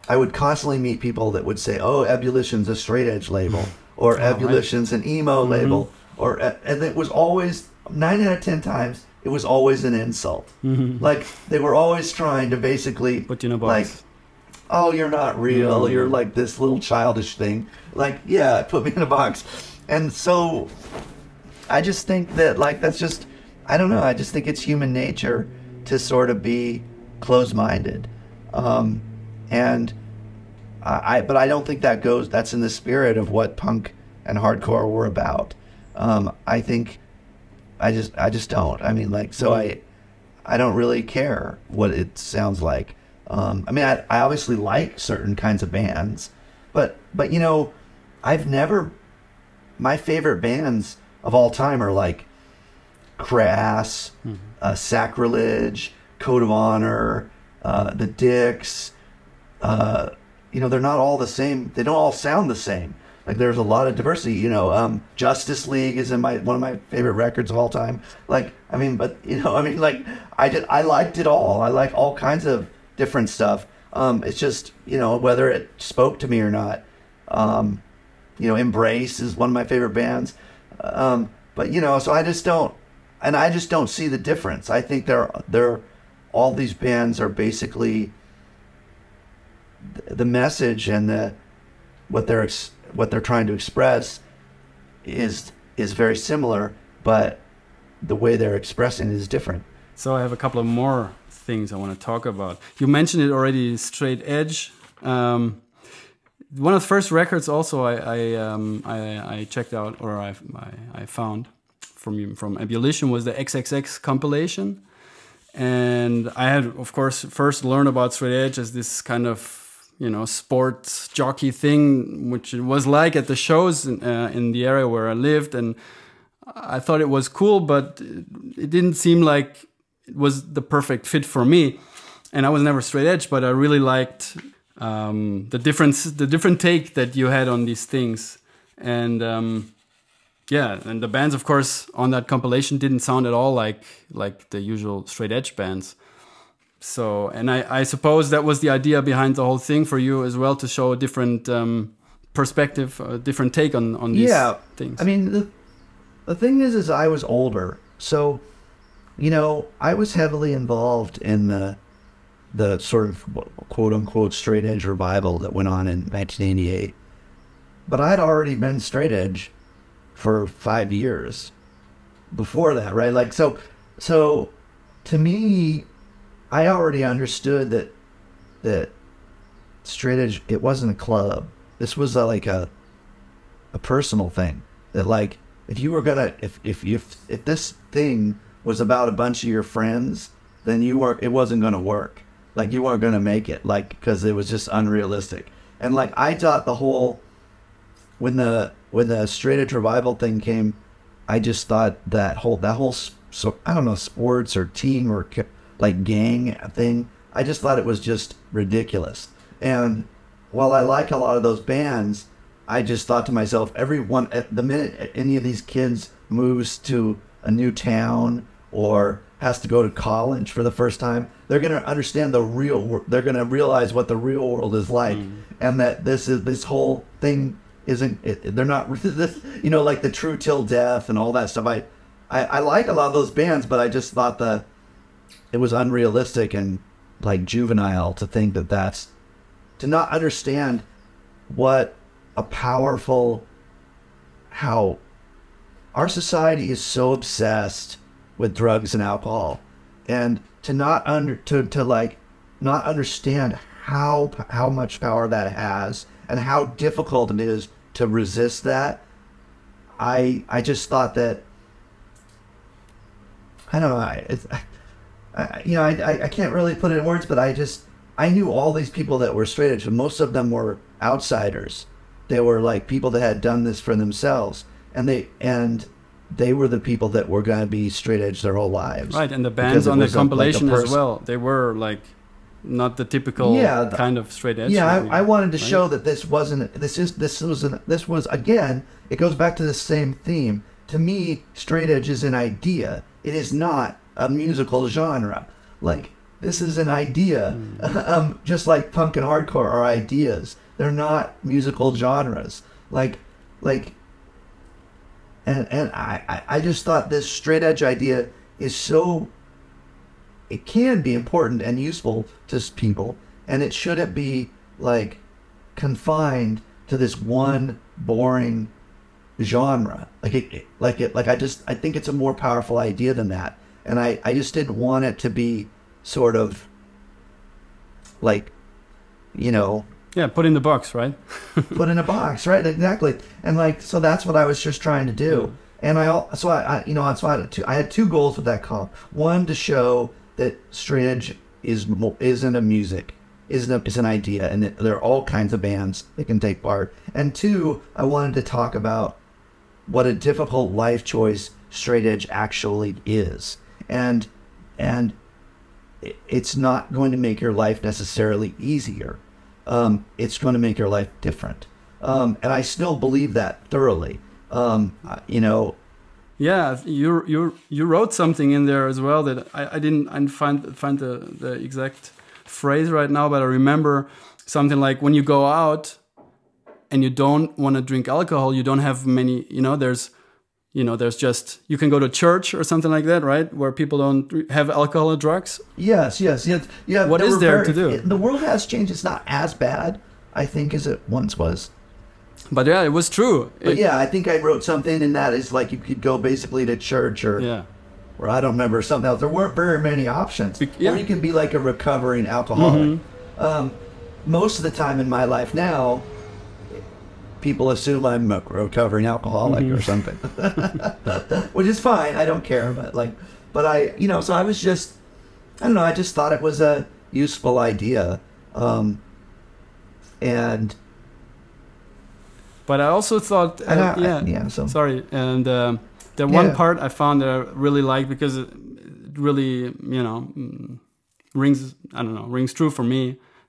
I would constantly meet people that would say, "Oh, Ebullition's a straight edge label," or Oh, right. "Ebullition's an emo label," or and it was always nine out of ten times it was always an insult. Like they were always trying to basically Put you in a like, oh, you're not real. Mhm. You're like this little childish thing. Like, yeah, put me in a box. And so, I just think that like that's just, I don't know. I just think it's human nature to sort of be closed-minded, um, and I, I. But I don't think that goes. That's in the spirit of what punk and hardcore were about. Um, I think. I just, I just don't. I mean, like, so I, I don't really care what it sounds like. Um, I mean, I, I obviously like certain kinds of bands, but but you know, I've never. My favorite bands of all time are like Crass, uh, Sacrilege, Code of Honor, uh, the Dicks. Uh, you know, they're not all the same. They don't all sound the same. Like there's a lot of diversity. You know, um, Justice League is in my one of my favorite records of all time. Like, I mean, but you know, I mean, like I did, I liked it all. I like all kinds of different stuff. Um, it's just you know whether it spoke to me or not. Um, you know, Embrace is one of my favorite bands. Um, but you know, so I just don't, and I just don't see the difference. I think they're they're all these bands are basically the message and the what they're what they're trying to express is is very similar, but the way they're expressing it is different. So I have a couple of more things I want to talk about. You mentioned it already, Straight Edge. Um, one of the first records also I I, um, I, I checked out or I, I, I found from from Ebullition was the XXX compilation, and I had of course first learned about Straight Edge as this kind of you know sports jockey thing, which it was like at the shows in, uh, in the area where I lived, and I thought it was cool, but it didn't seem like it was the perfect fit for me. And I was never straight edge, but I really liked um, the difference, the different take that you had on these things. And um, yeah, and the bands, of course, on that compilation didn't sound at all like like the usual straight edge bands. So, and I, I suppose that was the idea behind the whole thing for you as well to show a different um, perspective, a different take on on these yeah, things. I mean, the the thing is, is I was older, so you know, I was heavily involved in the the sort of quote unquote straight edge revival that went on in 1988. But I'd already been straight edge for five years before that, right? Like, so, so to me, I already understood that that straight edge it wasn't a club. This was a, like a a personal thing that like if you were gonna if if if if this thing was about a bunch of your friends then you weren't it wasn't gonna work like you weren't gonna make it, like because it was just unrealistic. And like I thought the whole when the when the straight edge revival thing came, I just thought that whole that whole so I don't know sports or team or like gang thing. I just thought it was just ridiculous. And while I like a lot of those bands, I just thought to myself, every one at the minute any of these kids moves to a new town or has to go to college for the first time, they're going to understand the real. wor- They're going to realize what the real world is like, mm. and that this is this whole thing isn't. It, they're not. This, you know, like the True Till Death and all that stuff. I, I, I like a lot of those bands, but I just thought that it was unrealistic and like juvenile to think that that's to not understand what a powerful how our society is so obsessed with drugs and alcohol. And to not under to, to like not understand how how much power that has and how difficult it is to resist that i i just thought that i don't know i I, you know I, I i can't really put it in words but i just i knew all these people that were straight edge and most of them were outsiders they were like people that had done this for themselves and they and they were the people that were going to be straight edge their whole lives Right, and the bands on the a- like a compilation as well, they were like not the typical Yeah, the- kind of straight edge. yeah maybe, I, I wanted to right? show that this wasn't this is this was an, this was again it goes back to the same theme to me straight edge is an idea it is not a musical genre. Like this is an idea. Hmm. um, just like punk and hardcore are ideas. They're not musical genres. Like like and and I, I just thought this straight edge idea is so it can be important and useful to people and it shouldn't be like confined to this one boring genre. Like it- like it like i just i think it's a more powerful idea than that and i i just didn't want it to be sort of like you know Yeah, put in the box, right? put in a box, right? Exactly. And like, so that's what I was just trying to do. And I, so I, I you know, so I had two, I had two goals with that comp. One to show that straight edge is isn't a music, isn't a, is an idea, and that there are all kinds of bands that can take part. And two, I wanted to talk about what a difficult life choice straight edge actually is, and and it's not going to make your life necessarily easier. Um, it's going to make your life different. Um, and I still believe that thoroughly. Um, you know, Yeah, you you you wrote something in there as well that I, I didn't I find find the the exact phrase right now, but I remember something like when you go out and you don't want to drink alcohol, you don't have many. You know, there's you know there's just you can go to church or something like that, right? Where people don't have alcohol or drugs. yes, yes, yes. Yeah. What there is there to do? it- the world has changed. It's not as bad, I think, as it once was. But yeah, it was true. But It- yeah, I think I wrote something in that is like you could go basically to church or yeah. or I don't remember something else. There weren't very many options. Bec- yeah. Mm-hmm. Or you can be like a recovering alcoholic. Um, most of the time in my life now, people assume I'm a recovering alcoholic Mm-hmm. or something, which is fine. I don't care. But like, but I, you know, so I was just, I don't know. I just thought it was a useful idea, um, and But I also thought, uh, I- yeah, yeah, so- sorry. And um the one Yeah. part I found that I really liked because it really, you know, rings. I don't know, rings true for me.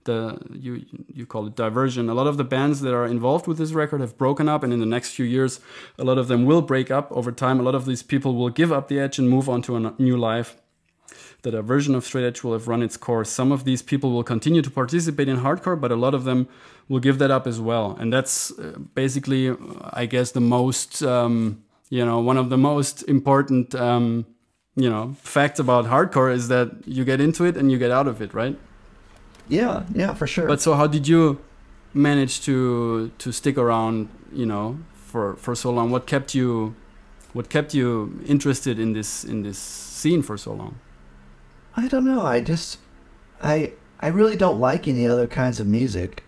The you you call it diversion. A lot of the bands that are involved with this record have broken up, and in the next few years, a lot of them will break up over time. A lot of these people will give up the edge and move on to a new life the diversion of straight edge will have run its course. Some of these people will continue to participate in hardcore, but a lot of them will give that up as well. And that's uh, basically, I guess, the most, um, you know, one of the most important, um, you know, facts about hardcore is that you get into it and you get out of it, right? Yeah, yeah, for sure. But so, how did you manage to to stick around, you know, for for so long? What kept you, what kept you interested in this in this scene for so long? I don't know. I just, I, I really don't like any other kinds of music.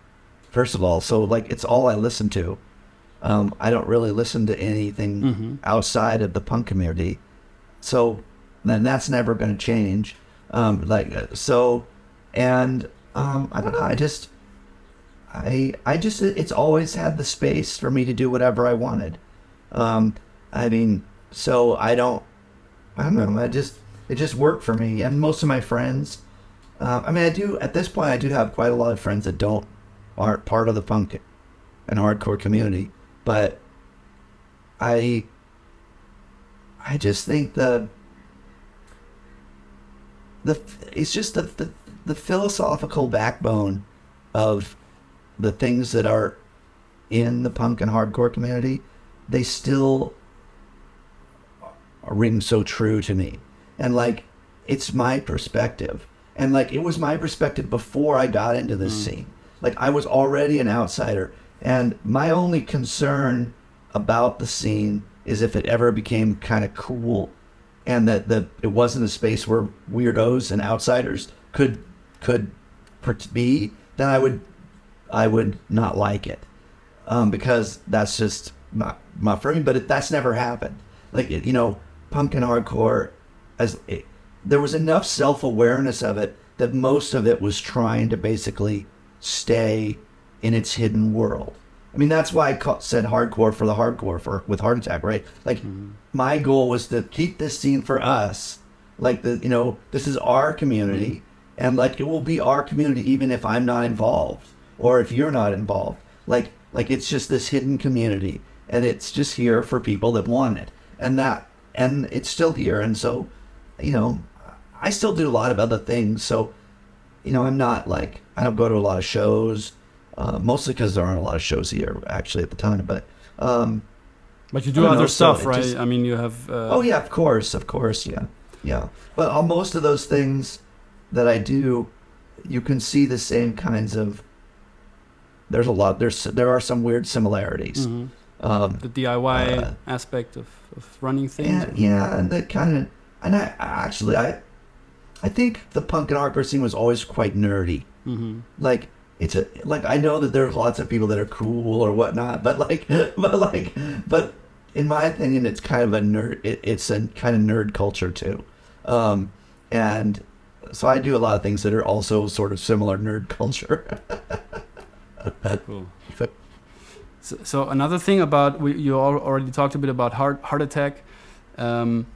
First of all, so like it's all I listen to. Um, I don't really listen to anything Mhm. outside of the punk community. So then that's never going to change. Um, like uh, so, and um, I don't know. I just, I, I just, it's always had the space for me to do whatever I wanted. Um, I mean, so I don't, I don't know. I just, it just worked for me, and most of my friends. Um, I mean, I do at this point. I do have quite a lot of friends that don't aren't part of the punk and hardcore community, but I, I just think the the it's just the, the the philosophical backbone of the things that are in the punk and hardcore community they still ring so true to me. And like it's my perspective. And like it was my perspective before i got into this mm. scene. Like i was already an outsider. And my only concern about the scene is if it ever became kind of cool and that the it wasn't a space where weirdos and outsiders could could be, then I would I would not like it um, because that's just not my me. But it, that's never happened. Like you know, and hardcore, as it, there was enough self awareness of it that most of it was trying to basically stay in its hidden world. I mean, that's why I ca- said hardcore for the hardcore for with Heart Attack, right? Like, my goal was to keep this scene for us. Like the, you know, this is our community, and like it will be our community even if I'm not involved or if you're not involved. Like, like it's just this hidden community, and it's just here for people that want it, and that, and it's still here, and so, you know, I still do a lot of other things. So, you know, I'm not like I don't go to a lot of shows, uh, mostly because there aren't a lot of shows here actually at the time. But um, But you do other know, stuff, it right? just- I mean, you have. Uh, oh yeah, of course, of course, yeah, yeah. But on most of those things that I do, you can see the same kinds of. There's a lot. There's there are some weird similarities. mhm. Um, The DIY Uh, aspect of, of running things. and yeah, and that kind of, and I actually I, I think the punk and hardcore scene was always quite nerdy. hmm like it's a like I know that there's lots of people that are cool or whatnot, but like but like but in my opinion, it's kind of a nerd. It, it's a kind of nerd culture too, um, and so I do a lot of things that are also sort of similar nerd culture. Cool. So, so another thing about we, you al- already talked a bit about heart heart attack. Um,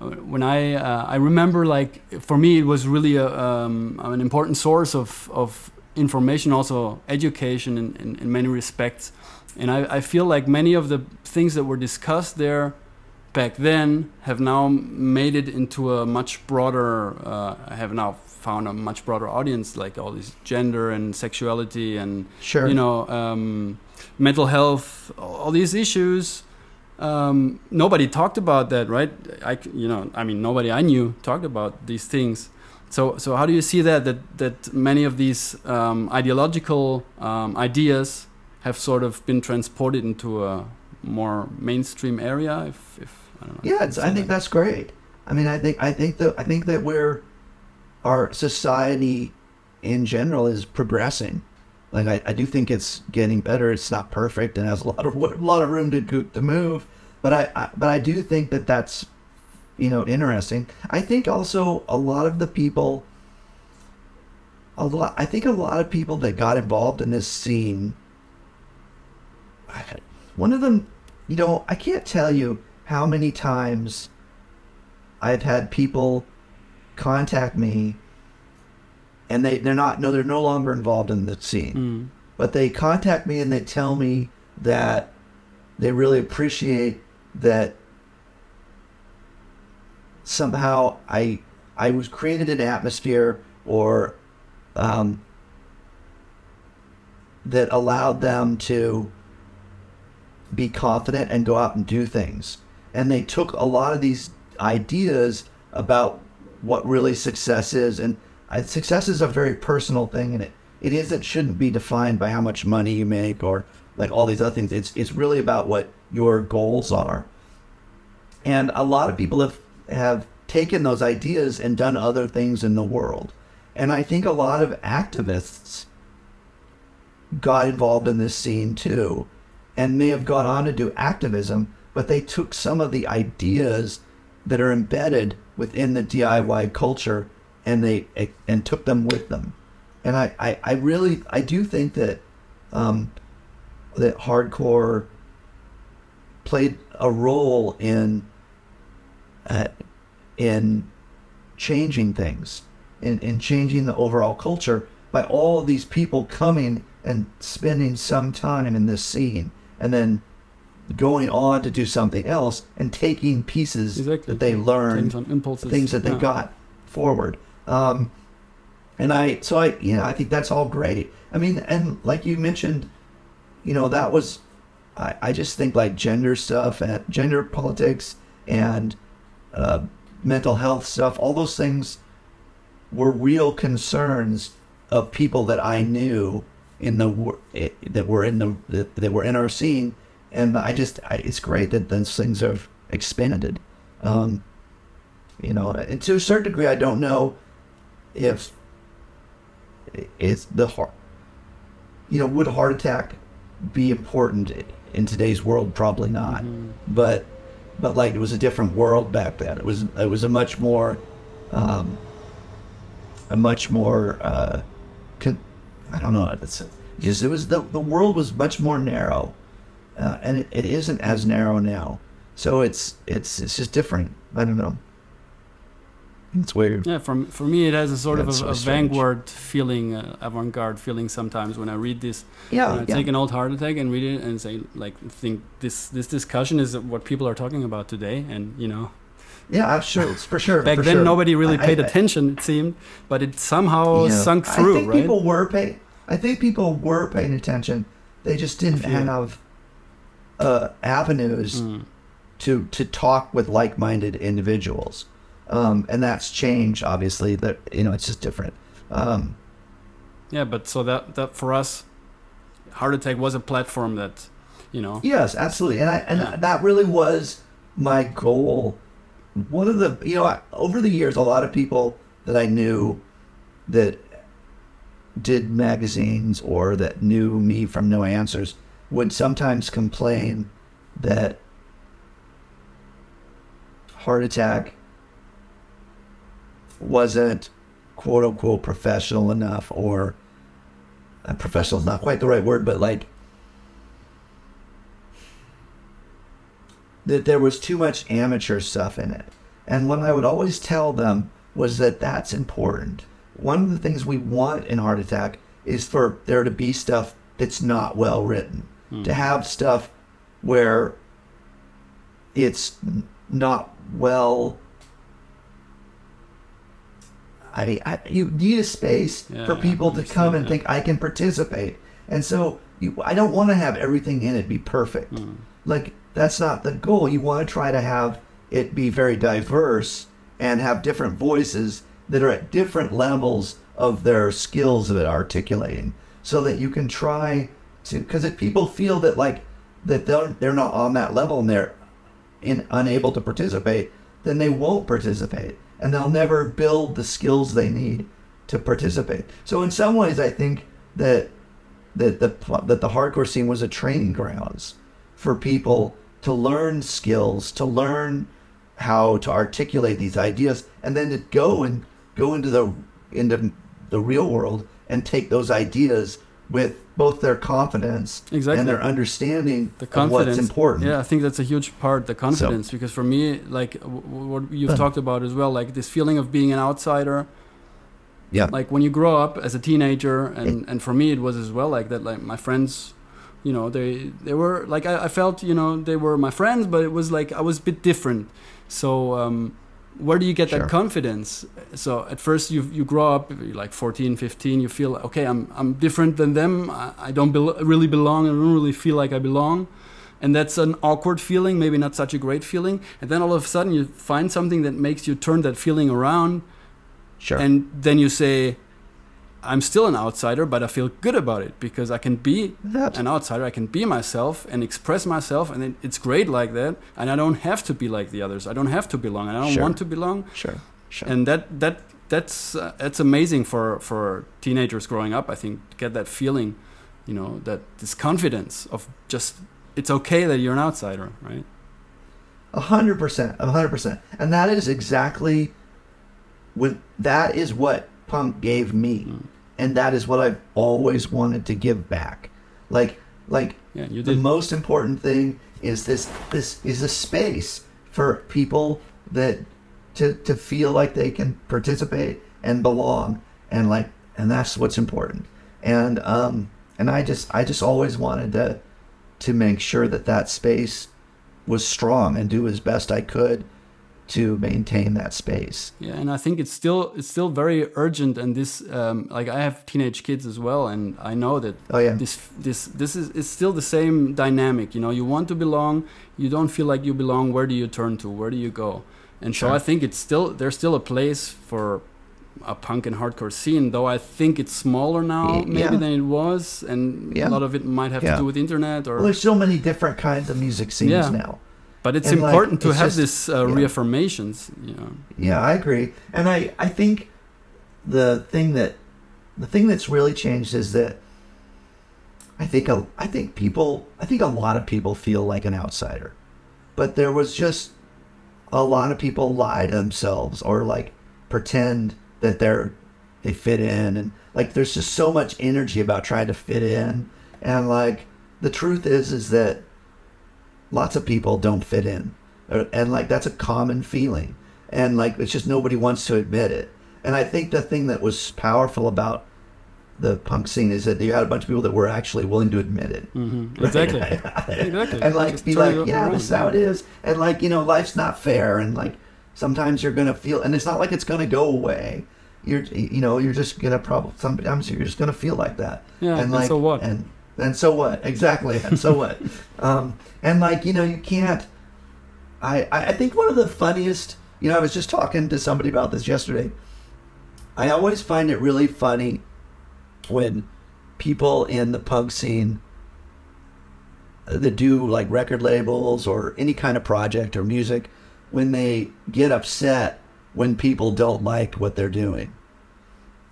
when I uh, I remember like for me it was really a, um, an important source of of information, also education in, in, in many respects. And I, I feel like many of the things that were discussed there back then have now made it into a much broader. Uh, have now found a much broader audience, like all this gender and sexuality and sure, you know, um, mental health, all these issues. Um, nobody talked about that, right? I, you know, I mean, nobody I knew talked about these things. So, so how do you see that? That that many of these um, ideological um, ideas have sort of been transported into a more mainstream area. If, if I don't know. Yeah, it's, I think that's great. I mean, I think I think that I think that we're our society in general is progressing. Like I, I do think it's getting better. It's not perfect and has a lot of a lot of room to to move, but I, I but I do think that that's you know interesting. I think also a lot of the people. A lot, I think a lot of people that got involved in this scene. One of them, you know, I can't tell you how many times I've had people contact me and they, they're not no they're no longer involved in the scene. Mm. But they contact me and they tell me that they really appreciate that somehow I I was created an atmosphere or um, that allowed them to be confident and go out and do things. And they took a lot of these ideas about what really success is. And I, success is a very personal thing, and it, it isn't shouldn't be defined by how much money you make or like all these other things. It's it's really about what your goals are. And a lot of people have have taken those ideas and done other things in the world. And I think a lot of activists got involved in this scene too and may have gone on to do activism, but they took some of the ideas that are embedded within the DIY culture and they and took them with them. And I, I, I really I do think that um, that hardcore played a role in uh, in changing things, in, in changing the overall culture by all of these people coming and spending some time in this scene and then going on to do something else and taking pieces Exactly. that they learned, impulses, things that they yeah. got forward. Um, and I, so I, you know, I think that's all great. I mean, and like you mentioned, you know, that was, I, I just think like gender stuff and gender politics and uh, mental health stuff, all those things were real concerns of people that I knew in the eh, that were in the that were in our scene, and I just I, it's great that those things have expanded. Um, you know, and to a certain degree, I don't know if it's the heart. You know, would a heart attack be important in today's world? Probably not. But but like it was a different world back then. It was it was a much more um, a much more uh, con- I don't know. It's it was the the world was much more narrow, uh, and it, it isn't as narrow now. So it's it's it's just different. I don't know. It's weird. Yeah, for, for me, it has a sort Yeah, of a, so a vanguard feeling, uh, avant garde feeling sometimes when I read this. Yeah, I yeah. take an old heart attack and read it and say, like, think this this discussion is what people are talking about today, and you know, Yeah, sure. For sure. back for then sure. nobody really paid I- attention, it seemed, but it somehow Yeah. sunk I through, think right? people were paying. I think people were paying attention. They just didn't have uh, avenues Mm. to to talk with like-minded individuals, um, and that's changed. Obviously, that you know it's just different. Um, Yeah, but so that that for us, heart attack was a platform that, you know, yes, absolutely, and I and Yeah. that really was my goal. One of the you know I, over the years, a lot of people that I knew that did magazines or that knew me from No Answers would sometimes complain that heart attack wasn't quote unquote professional enough or uh, professional is not quite the right word but like that there was too much amateur stuff in it. And what i would always tell them was that that's important. One of the things we want in heart attack is for there to be stuff that's not well written to have stuff where it's not well I mean, I, you need a space Yeah, for people to come and yeah. think I can participate, and so you, I don't want to have everything in it be perfect. Hmm. Like that's not the goal. You want to try to have it be very diverse and have different voices that are at different levels of their skills of articulating, so that you can try to. Because if people feel that like that they're they're not on that level and they're in, unable to participate, then they won't participate and they'll never build the skills they need to participate. So in some ways, I think that that the that the hardcore scene was a training grounds for people to learn skills, to learn how to articulate these ideas, and then to go and go into the into the real world and take those ideas with both their confidence Exactly. and their understanding the of what's important. yeah i think that's a huge part the confidence because for me like w- w- what you've talked about as well like this feeling of being an outsider Yeah. like when you grow up as a teenager and and for me it was as well like that like my friends you know they they were like I, I felt you know they were my friends but it was like i was a bit different so um where do you get Sure. that confidence? So at first you you grow up like 14 15 you feel okay i'm i'm different than them. I, I don't bel really belong i don't really feel like i belong. And that's an awkward feeling maybe not such a great feeling. And then all of a sudden you find something that makes you turn that feeling around. Sure. and then you say i'm still an outsider but i feel good about it because i can be That- an outsider. I can be myself and express myself and it, it's great like that. And i don't have to be like the others. I don't have to belong. And i don't Sure. want to belong. Sure. Sure. and that that that's uh, that's amazing for for teenagers growing up. I think to get that feeling you know that this confidence of just it's okay that you're an outsider right? A hundred percent, a hundred percent, and that is exactly when that is what punk gave me, and that is what I've always wanted to give back. Like, like Yeah, the most important thing is this. This is a space for people that to to feel like they can participate and belong, and like, and that's what's important. And um, and I just I just always wanted to to make sure that that space was strong and do as best I could to maintain that space. Yeah, and I think it's still it's still very urgent, and this um, like I have teenage kids as well, and I know that Oh, yeah. this this this is it's still the same dynamic. You know, you want to belong, you don't feel like you belong. Where do you turn to? Where do you go? And so I think it's still there's still a place for a punk and hardcore scene, though I think it's smaller now maybe yeah. than it was, and Yeah. a lot of it might have Yeah. to do with internet or. Well, there's so many different kinds of music scenes now. But it's and, like, important to it's have just- this uh, yeah. reaffirmations. You know. Yeah, I agree. And I, I think the thing that the thing that's really changed is that I think a, I think people I think a lot of people feel like an outsider. But there was just a lot of people lie to themselves or like pretend that they're they fit in and like there's just so much energy about trying to fit in and like the truth is is that lots of people don't fit in. Uh, and like that's a common feeling. And like it's just nobody wants to admit it. And i think the thing that was powerful about the punk scene is that you had a bunch of people that were actually willing to admit it. Hmm Exactly. Exactly. and like Just be like yeah this is how it is. And like you know life's not fair. And like sometimes you're gonna feel and it's not like it's gonna go away. You're you know you're just gonna probably sometimes you're just gonna feel like that. Yeah, and like so what? and and so what exactly and so what um and like you know you can't I, I think one of the funniest, you know, I was just talking to somebody about this yesterday. I always find it really funny when people in the punk scene that do like record labels or any kind of project or music, when they get upset when people don't like what they're doing.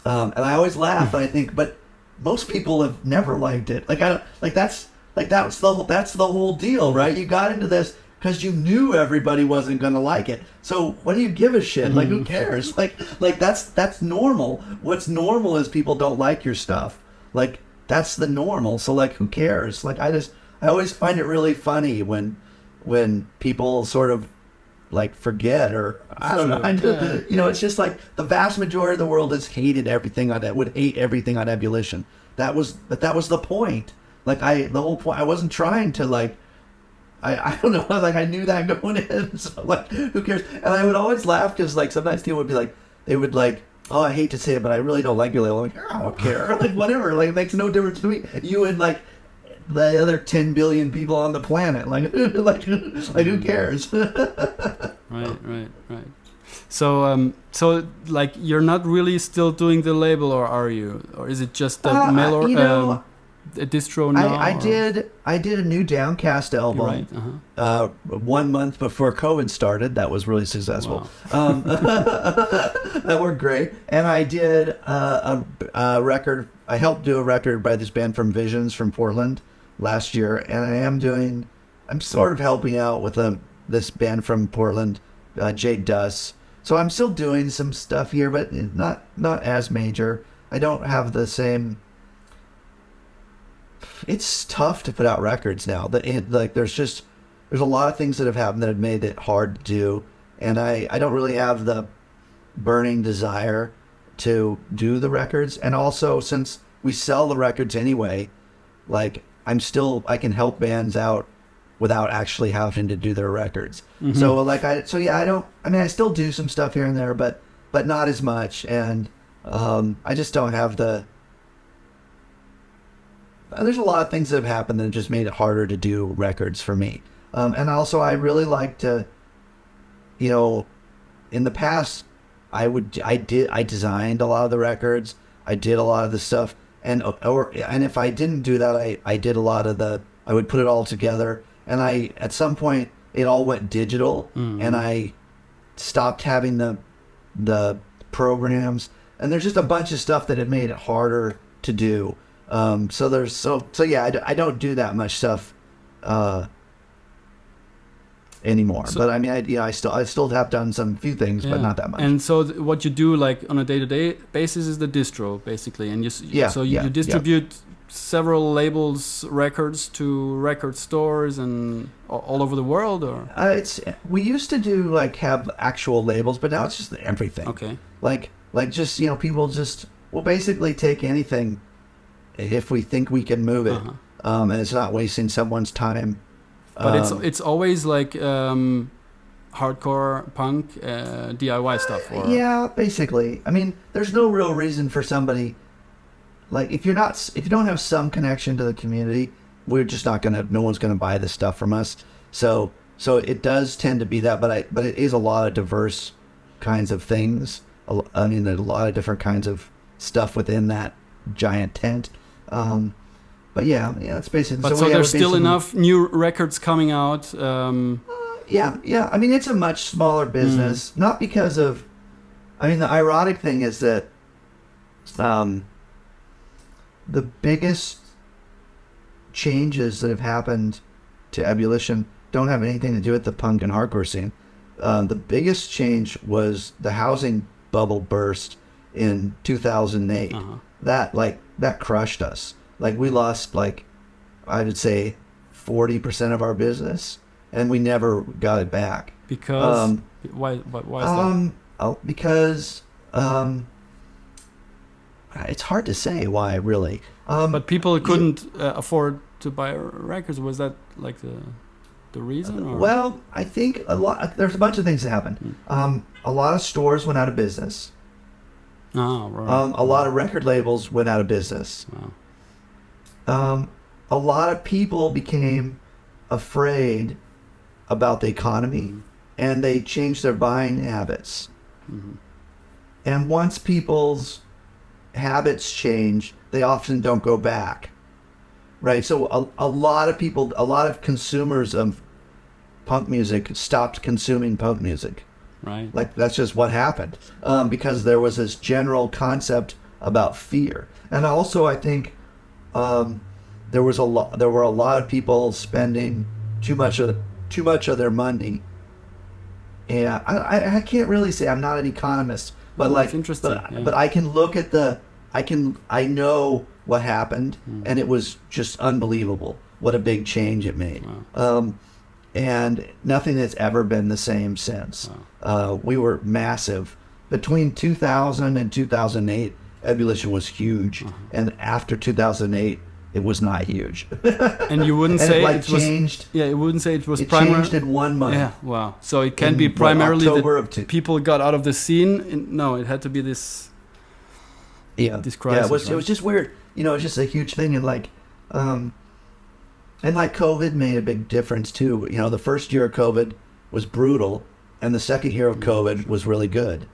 Um, and I always laugh and I think, but most people have never liked it. Like I like that's like that's the whole- that's the whole deal, right? You got into this because you knew everybody wasn't gonna like it. So what do you give a shit? Like who mm-hmm. cares? Like like that's that's normal. What's normal is people don't like your stuff. Like that's the normal. So like who cares? Like I just I always find it really funny when when people sort of like forget or I don't know. I just, you know, it's just like the vast majority of the world has hated everything on that would hate everything on ebullition. That was but that was the point. Like I the whole point I wasn't trying to like I, I don't know like I knew that going in so like who cares and I would always laugh because like sometimes people would be like they would like oh I hate to say it but I really don't like you label I'm like I don't care like whatever like it makes no difference to me you and like the other 10 billion people on the planet like like like who cares right right right so um so like you're not really still doing the label or are you or is it just the Uh, mail or you know, um, a distro now I, I did I did a new Downcast album right uh-huh. uh, one month before COVID started. That was really successful. Um, that worked great. And I did uh, a, a record. I helped do a record by this band from Visions from Portland last year, and I am doing. I'm sort of helping out with a, this band from Portland, uh, Jade Duss. So I'm still doing some stuff here, but not not as major. I don't have the same it's tough to put out records now. That like there's just there's a lot of things that have happened that have made it hard to do, and I I don't really have the burning desire to do the records. And also since we sell the records anyway, like I'm still I can help bands out without actually having to do their records. So like I so yeah I don't I mean I still do some stuff here and there, but but not as much, and um, I just don't have the there's a lot of things that have happened that just made it harder to do records for me. Um, and also, I really like to, you know, in the past, I would, I did, I designed a lot of the records. I did a lot of the stuff, and or and if I didn't do that, I I did a lot of the. I would put it all together, and I at some point it all went digital, and I stopped having the the programs. And there's just a bunch of stuff that had made it harder to do. Um, so there's so so yeah I, I don't do that much stuff uh, anymore. So- but I mean, I, yeah, I still I still have done some few things, but not that much. And so th- what you do like on a day-to-day basis is the distro basically, and you Yeah, so you, yeah, you yeah. distribute several labels records to record stores and all over the world, or uh, it's we used to do like have actual labels, but now it's just everything. okay, Like like just you know people just will basically take anything if we think we can move it, Uh-huh. um, and it's not wasting someone's time. But it's Um, it's always like um, hardcore punk uh, DIY stuff, or Yeah, basically. I mean, there's no real reason for somebody like if you're not if you don't have some connection to the community, we're just not gonna. No one's gonna buy this stuff from us. So so it does tend to be that, but I but it is a lot of diverse kinds of things. I mean, there's a lot of different kinds of stuff within that giant tent. Um, but yeah, yeah, it's basically. But so, yeah, there's still enough new records coming out. Um, Yeah, yeah. I mean, it's a much smaller business. Not because of. I mean, the ironic thing is that, um, the biggest changes that have happened to ebullition don't have anything to do with the punk and hardcore scene. Um, the biggest change was the housing bubble burst in 2008. uh-huh. That like that crushed us. Like we lost like I would say 40% of our business and we never got it back. Because Um, why, why why is Um oh, because um it's hard to say why really. Um But people couldn't uh, afford to buy records. Was that like the the reason? Or? well, I think a lot there's a bunch of things that happened. Hmm. Um a lot of stores went out of business. oh, right. Um a lot of record labels went out of business. Wow. Um, a lot of people became afraid about the economy and they changed their buying habits. Mhm. And once people's habits change, they often don't go back. Right? So a, a lot of people, a lot of consumers of punk music stopped consuming punk music. Right. Like that's just what happened um, because there was this general concept about fear, and also I think um, there was a lot. There were a lot of people spending too much of too much of their money. Yeah, I, I, I can't really say I'm not an economist, but Well, like, interesting, But, yeah. but I can look at the, I can, I know what happened, Hmm. and it was just unbelievable. What a big change it made. Wow. Um, and nothing has ever been the same since. Uh, we were massive. Between 2000 and 2008, ebullition was huge, Uh-huh. and after 2008, it was not huge. And you wouldn't and say it like it was. changed. Yeah, you wouldn't say it was It primary. changed in one month. Yeah. Wow. So it can In, be primarily of two- people got out of the scene. No, it had to be this. yeah, this yeah, crisis, it was it was just weird. You know, it's just a huge thing, and like, um, and like COVID made a big difference too. You know, the first year of COVID was brutal, and the second year of COVID was really good,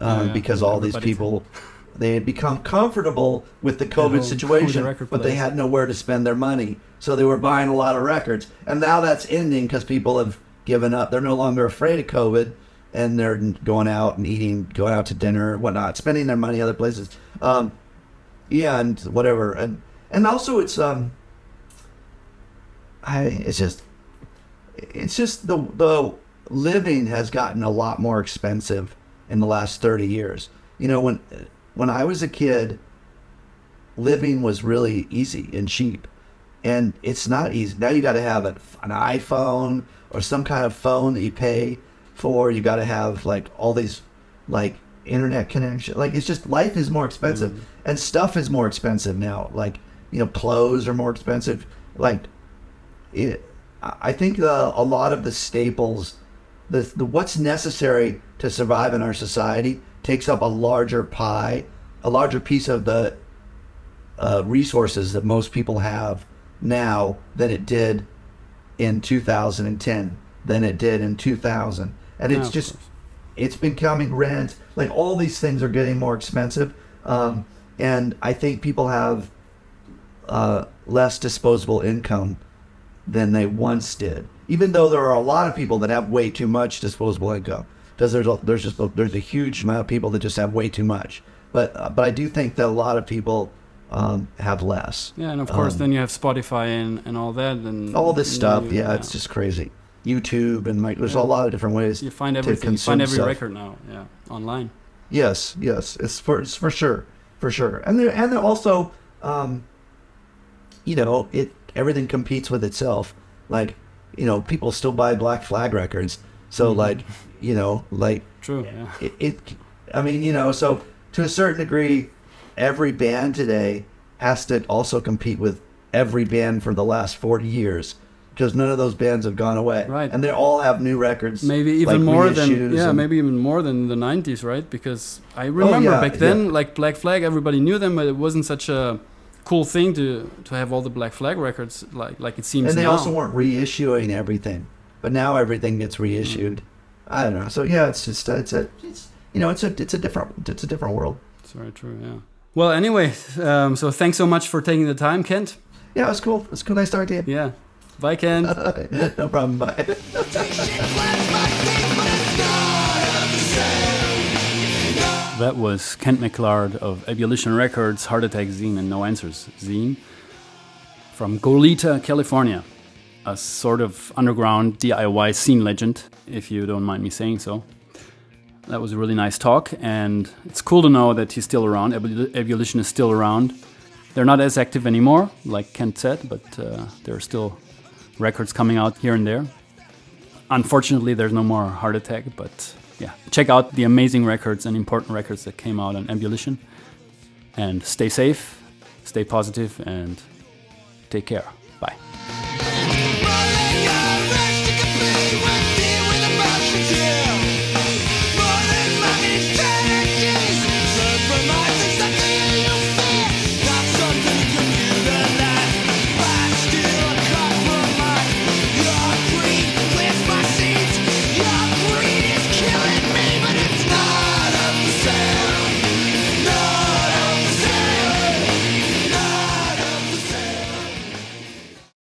um, Mm-hmm. Oh, yeah. because all these people they had become comfortable with the COVID situation, but they had nowhere to spend their money, so they were buying a lot of records, and now that's ending because people have given up. They're no longer afraid of COVID. And they're going out and eating, going out to dinner, whatnot, spending their money other places. Um, yeah and whatever and and also it's um i it's just it's just the the living has gotten a lot more expensive in the last 30 years you know when when i was a kid living was really easy and cheap. And it's not easy. Now you got to have an, an iphone or some kind of phone that you pay for. You got to have like all these like internet connection like it's just life is more expensive. Mm-hmm. And stuff is more expensive now. Like you know clothes are more expensive. Like it i I think the, a lot of the staples the, the what's necessary to survive in our society takes up a larger pie a larger piece of the uh, resources that most people have now than it did in 2010 than it did in 2000 and it's of just it's becoming rent. Like all these things are getting more expensive um, and i think people have uh, less disposable income than they once did even though there are a lot of people that have way too much disposable income because there's a, there's just a, there's a huge amount of people that just have way too much but uh, but i do think that a lot of people um, have less Yeah, and of course, Um, then you have Spotify and, and all that, and all this you stuff know, yeah, it's just crazy YouTube and like there's a lot of different ways. You find everything. You find every stuff. record now. Yeah, online. Yes, yes, it's for it's for sure, for sure. And there, and there also, um, you know, it everything competes with itself. Like, you know, people still buy Black Flag records, so Mhm. like, you know, like True. Yeah. it, it. I mean, you know, so to a certain degree, every band today has to also compete with every band for the last forty years. Because none of those bands have gone away, Right. And they all have new records, Maybe even like more than yeah, and- maybe even more than the '90s, right? Because I remember yeah, back then, like Black Flag, everybody knew them, but it wasn't such a cool thing to to have all the Black Flag records like like it seems and they now. also weren't reissuing everything but now everything gets reissued Mm. I don't know so yeah it's just it's a it's you know it's a it's a different it's a different world It's very true. Yeah. Well, anyway, um, so thanks so much for taking the time, Kent. yeah it's cool it's cool nice talking to you. Yeah. Bye, Kent. no problem bye That was Kent McLeod of Ebullition Records, Heart Attack Zine, and No Answers Zine from Goleta, California. A sort of underground DIY scene legend, if you don't mind me saying so. That was a really nice talk, and it's cool to know that he's still around. Ebullition is still around. They're not as active anymore, like Kent said, but uh, there are still records coming out here and there. Unfortunately, there's no more Heart Attack, but yeah, check out the amazing records and important records that came out on Ebullition. And stay safe, stay positive, and take care.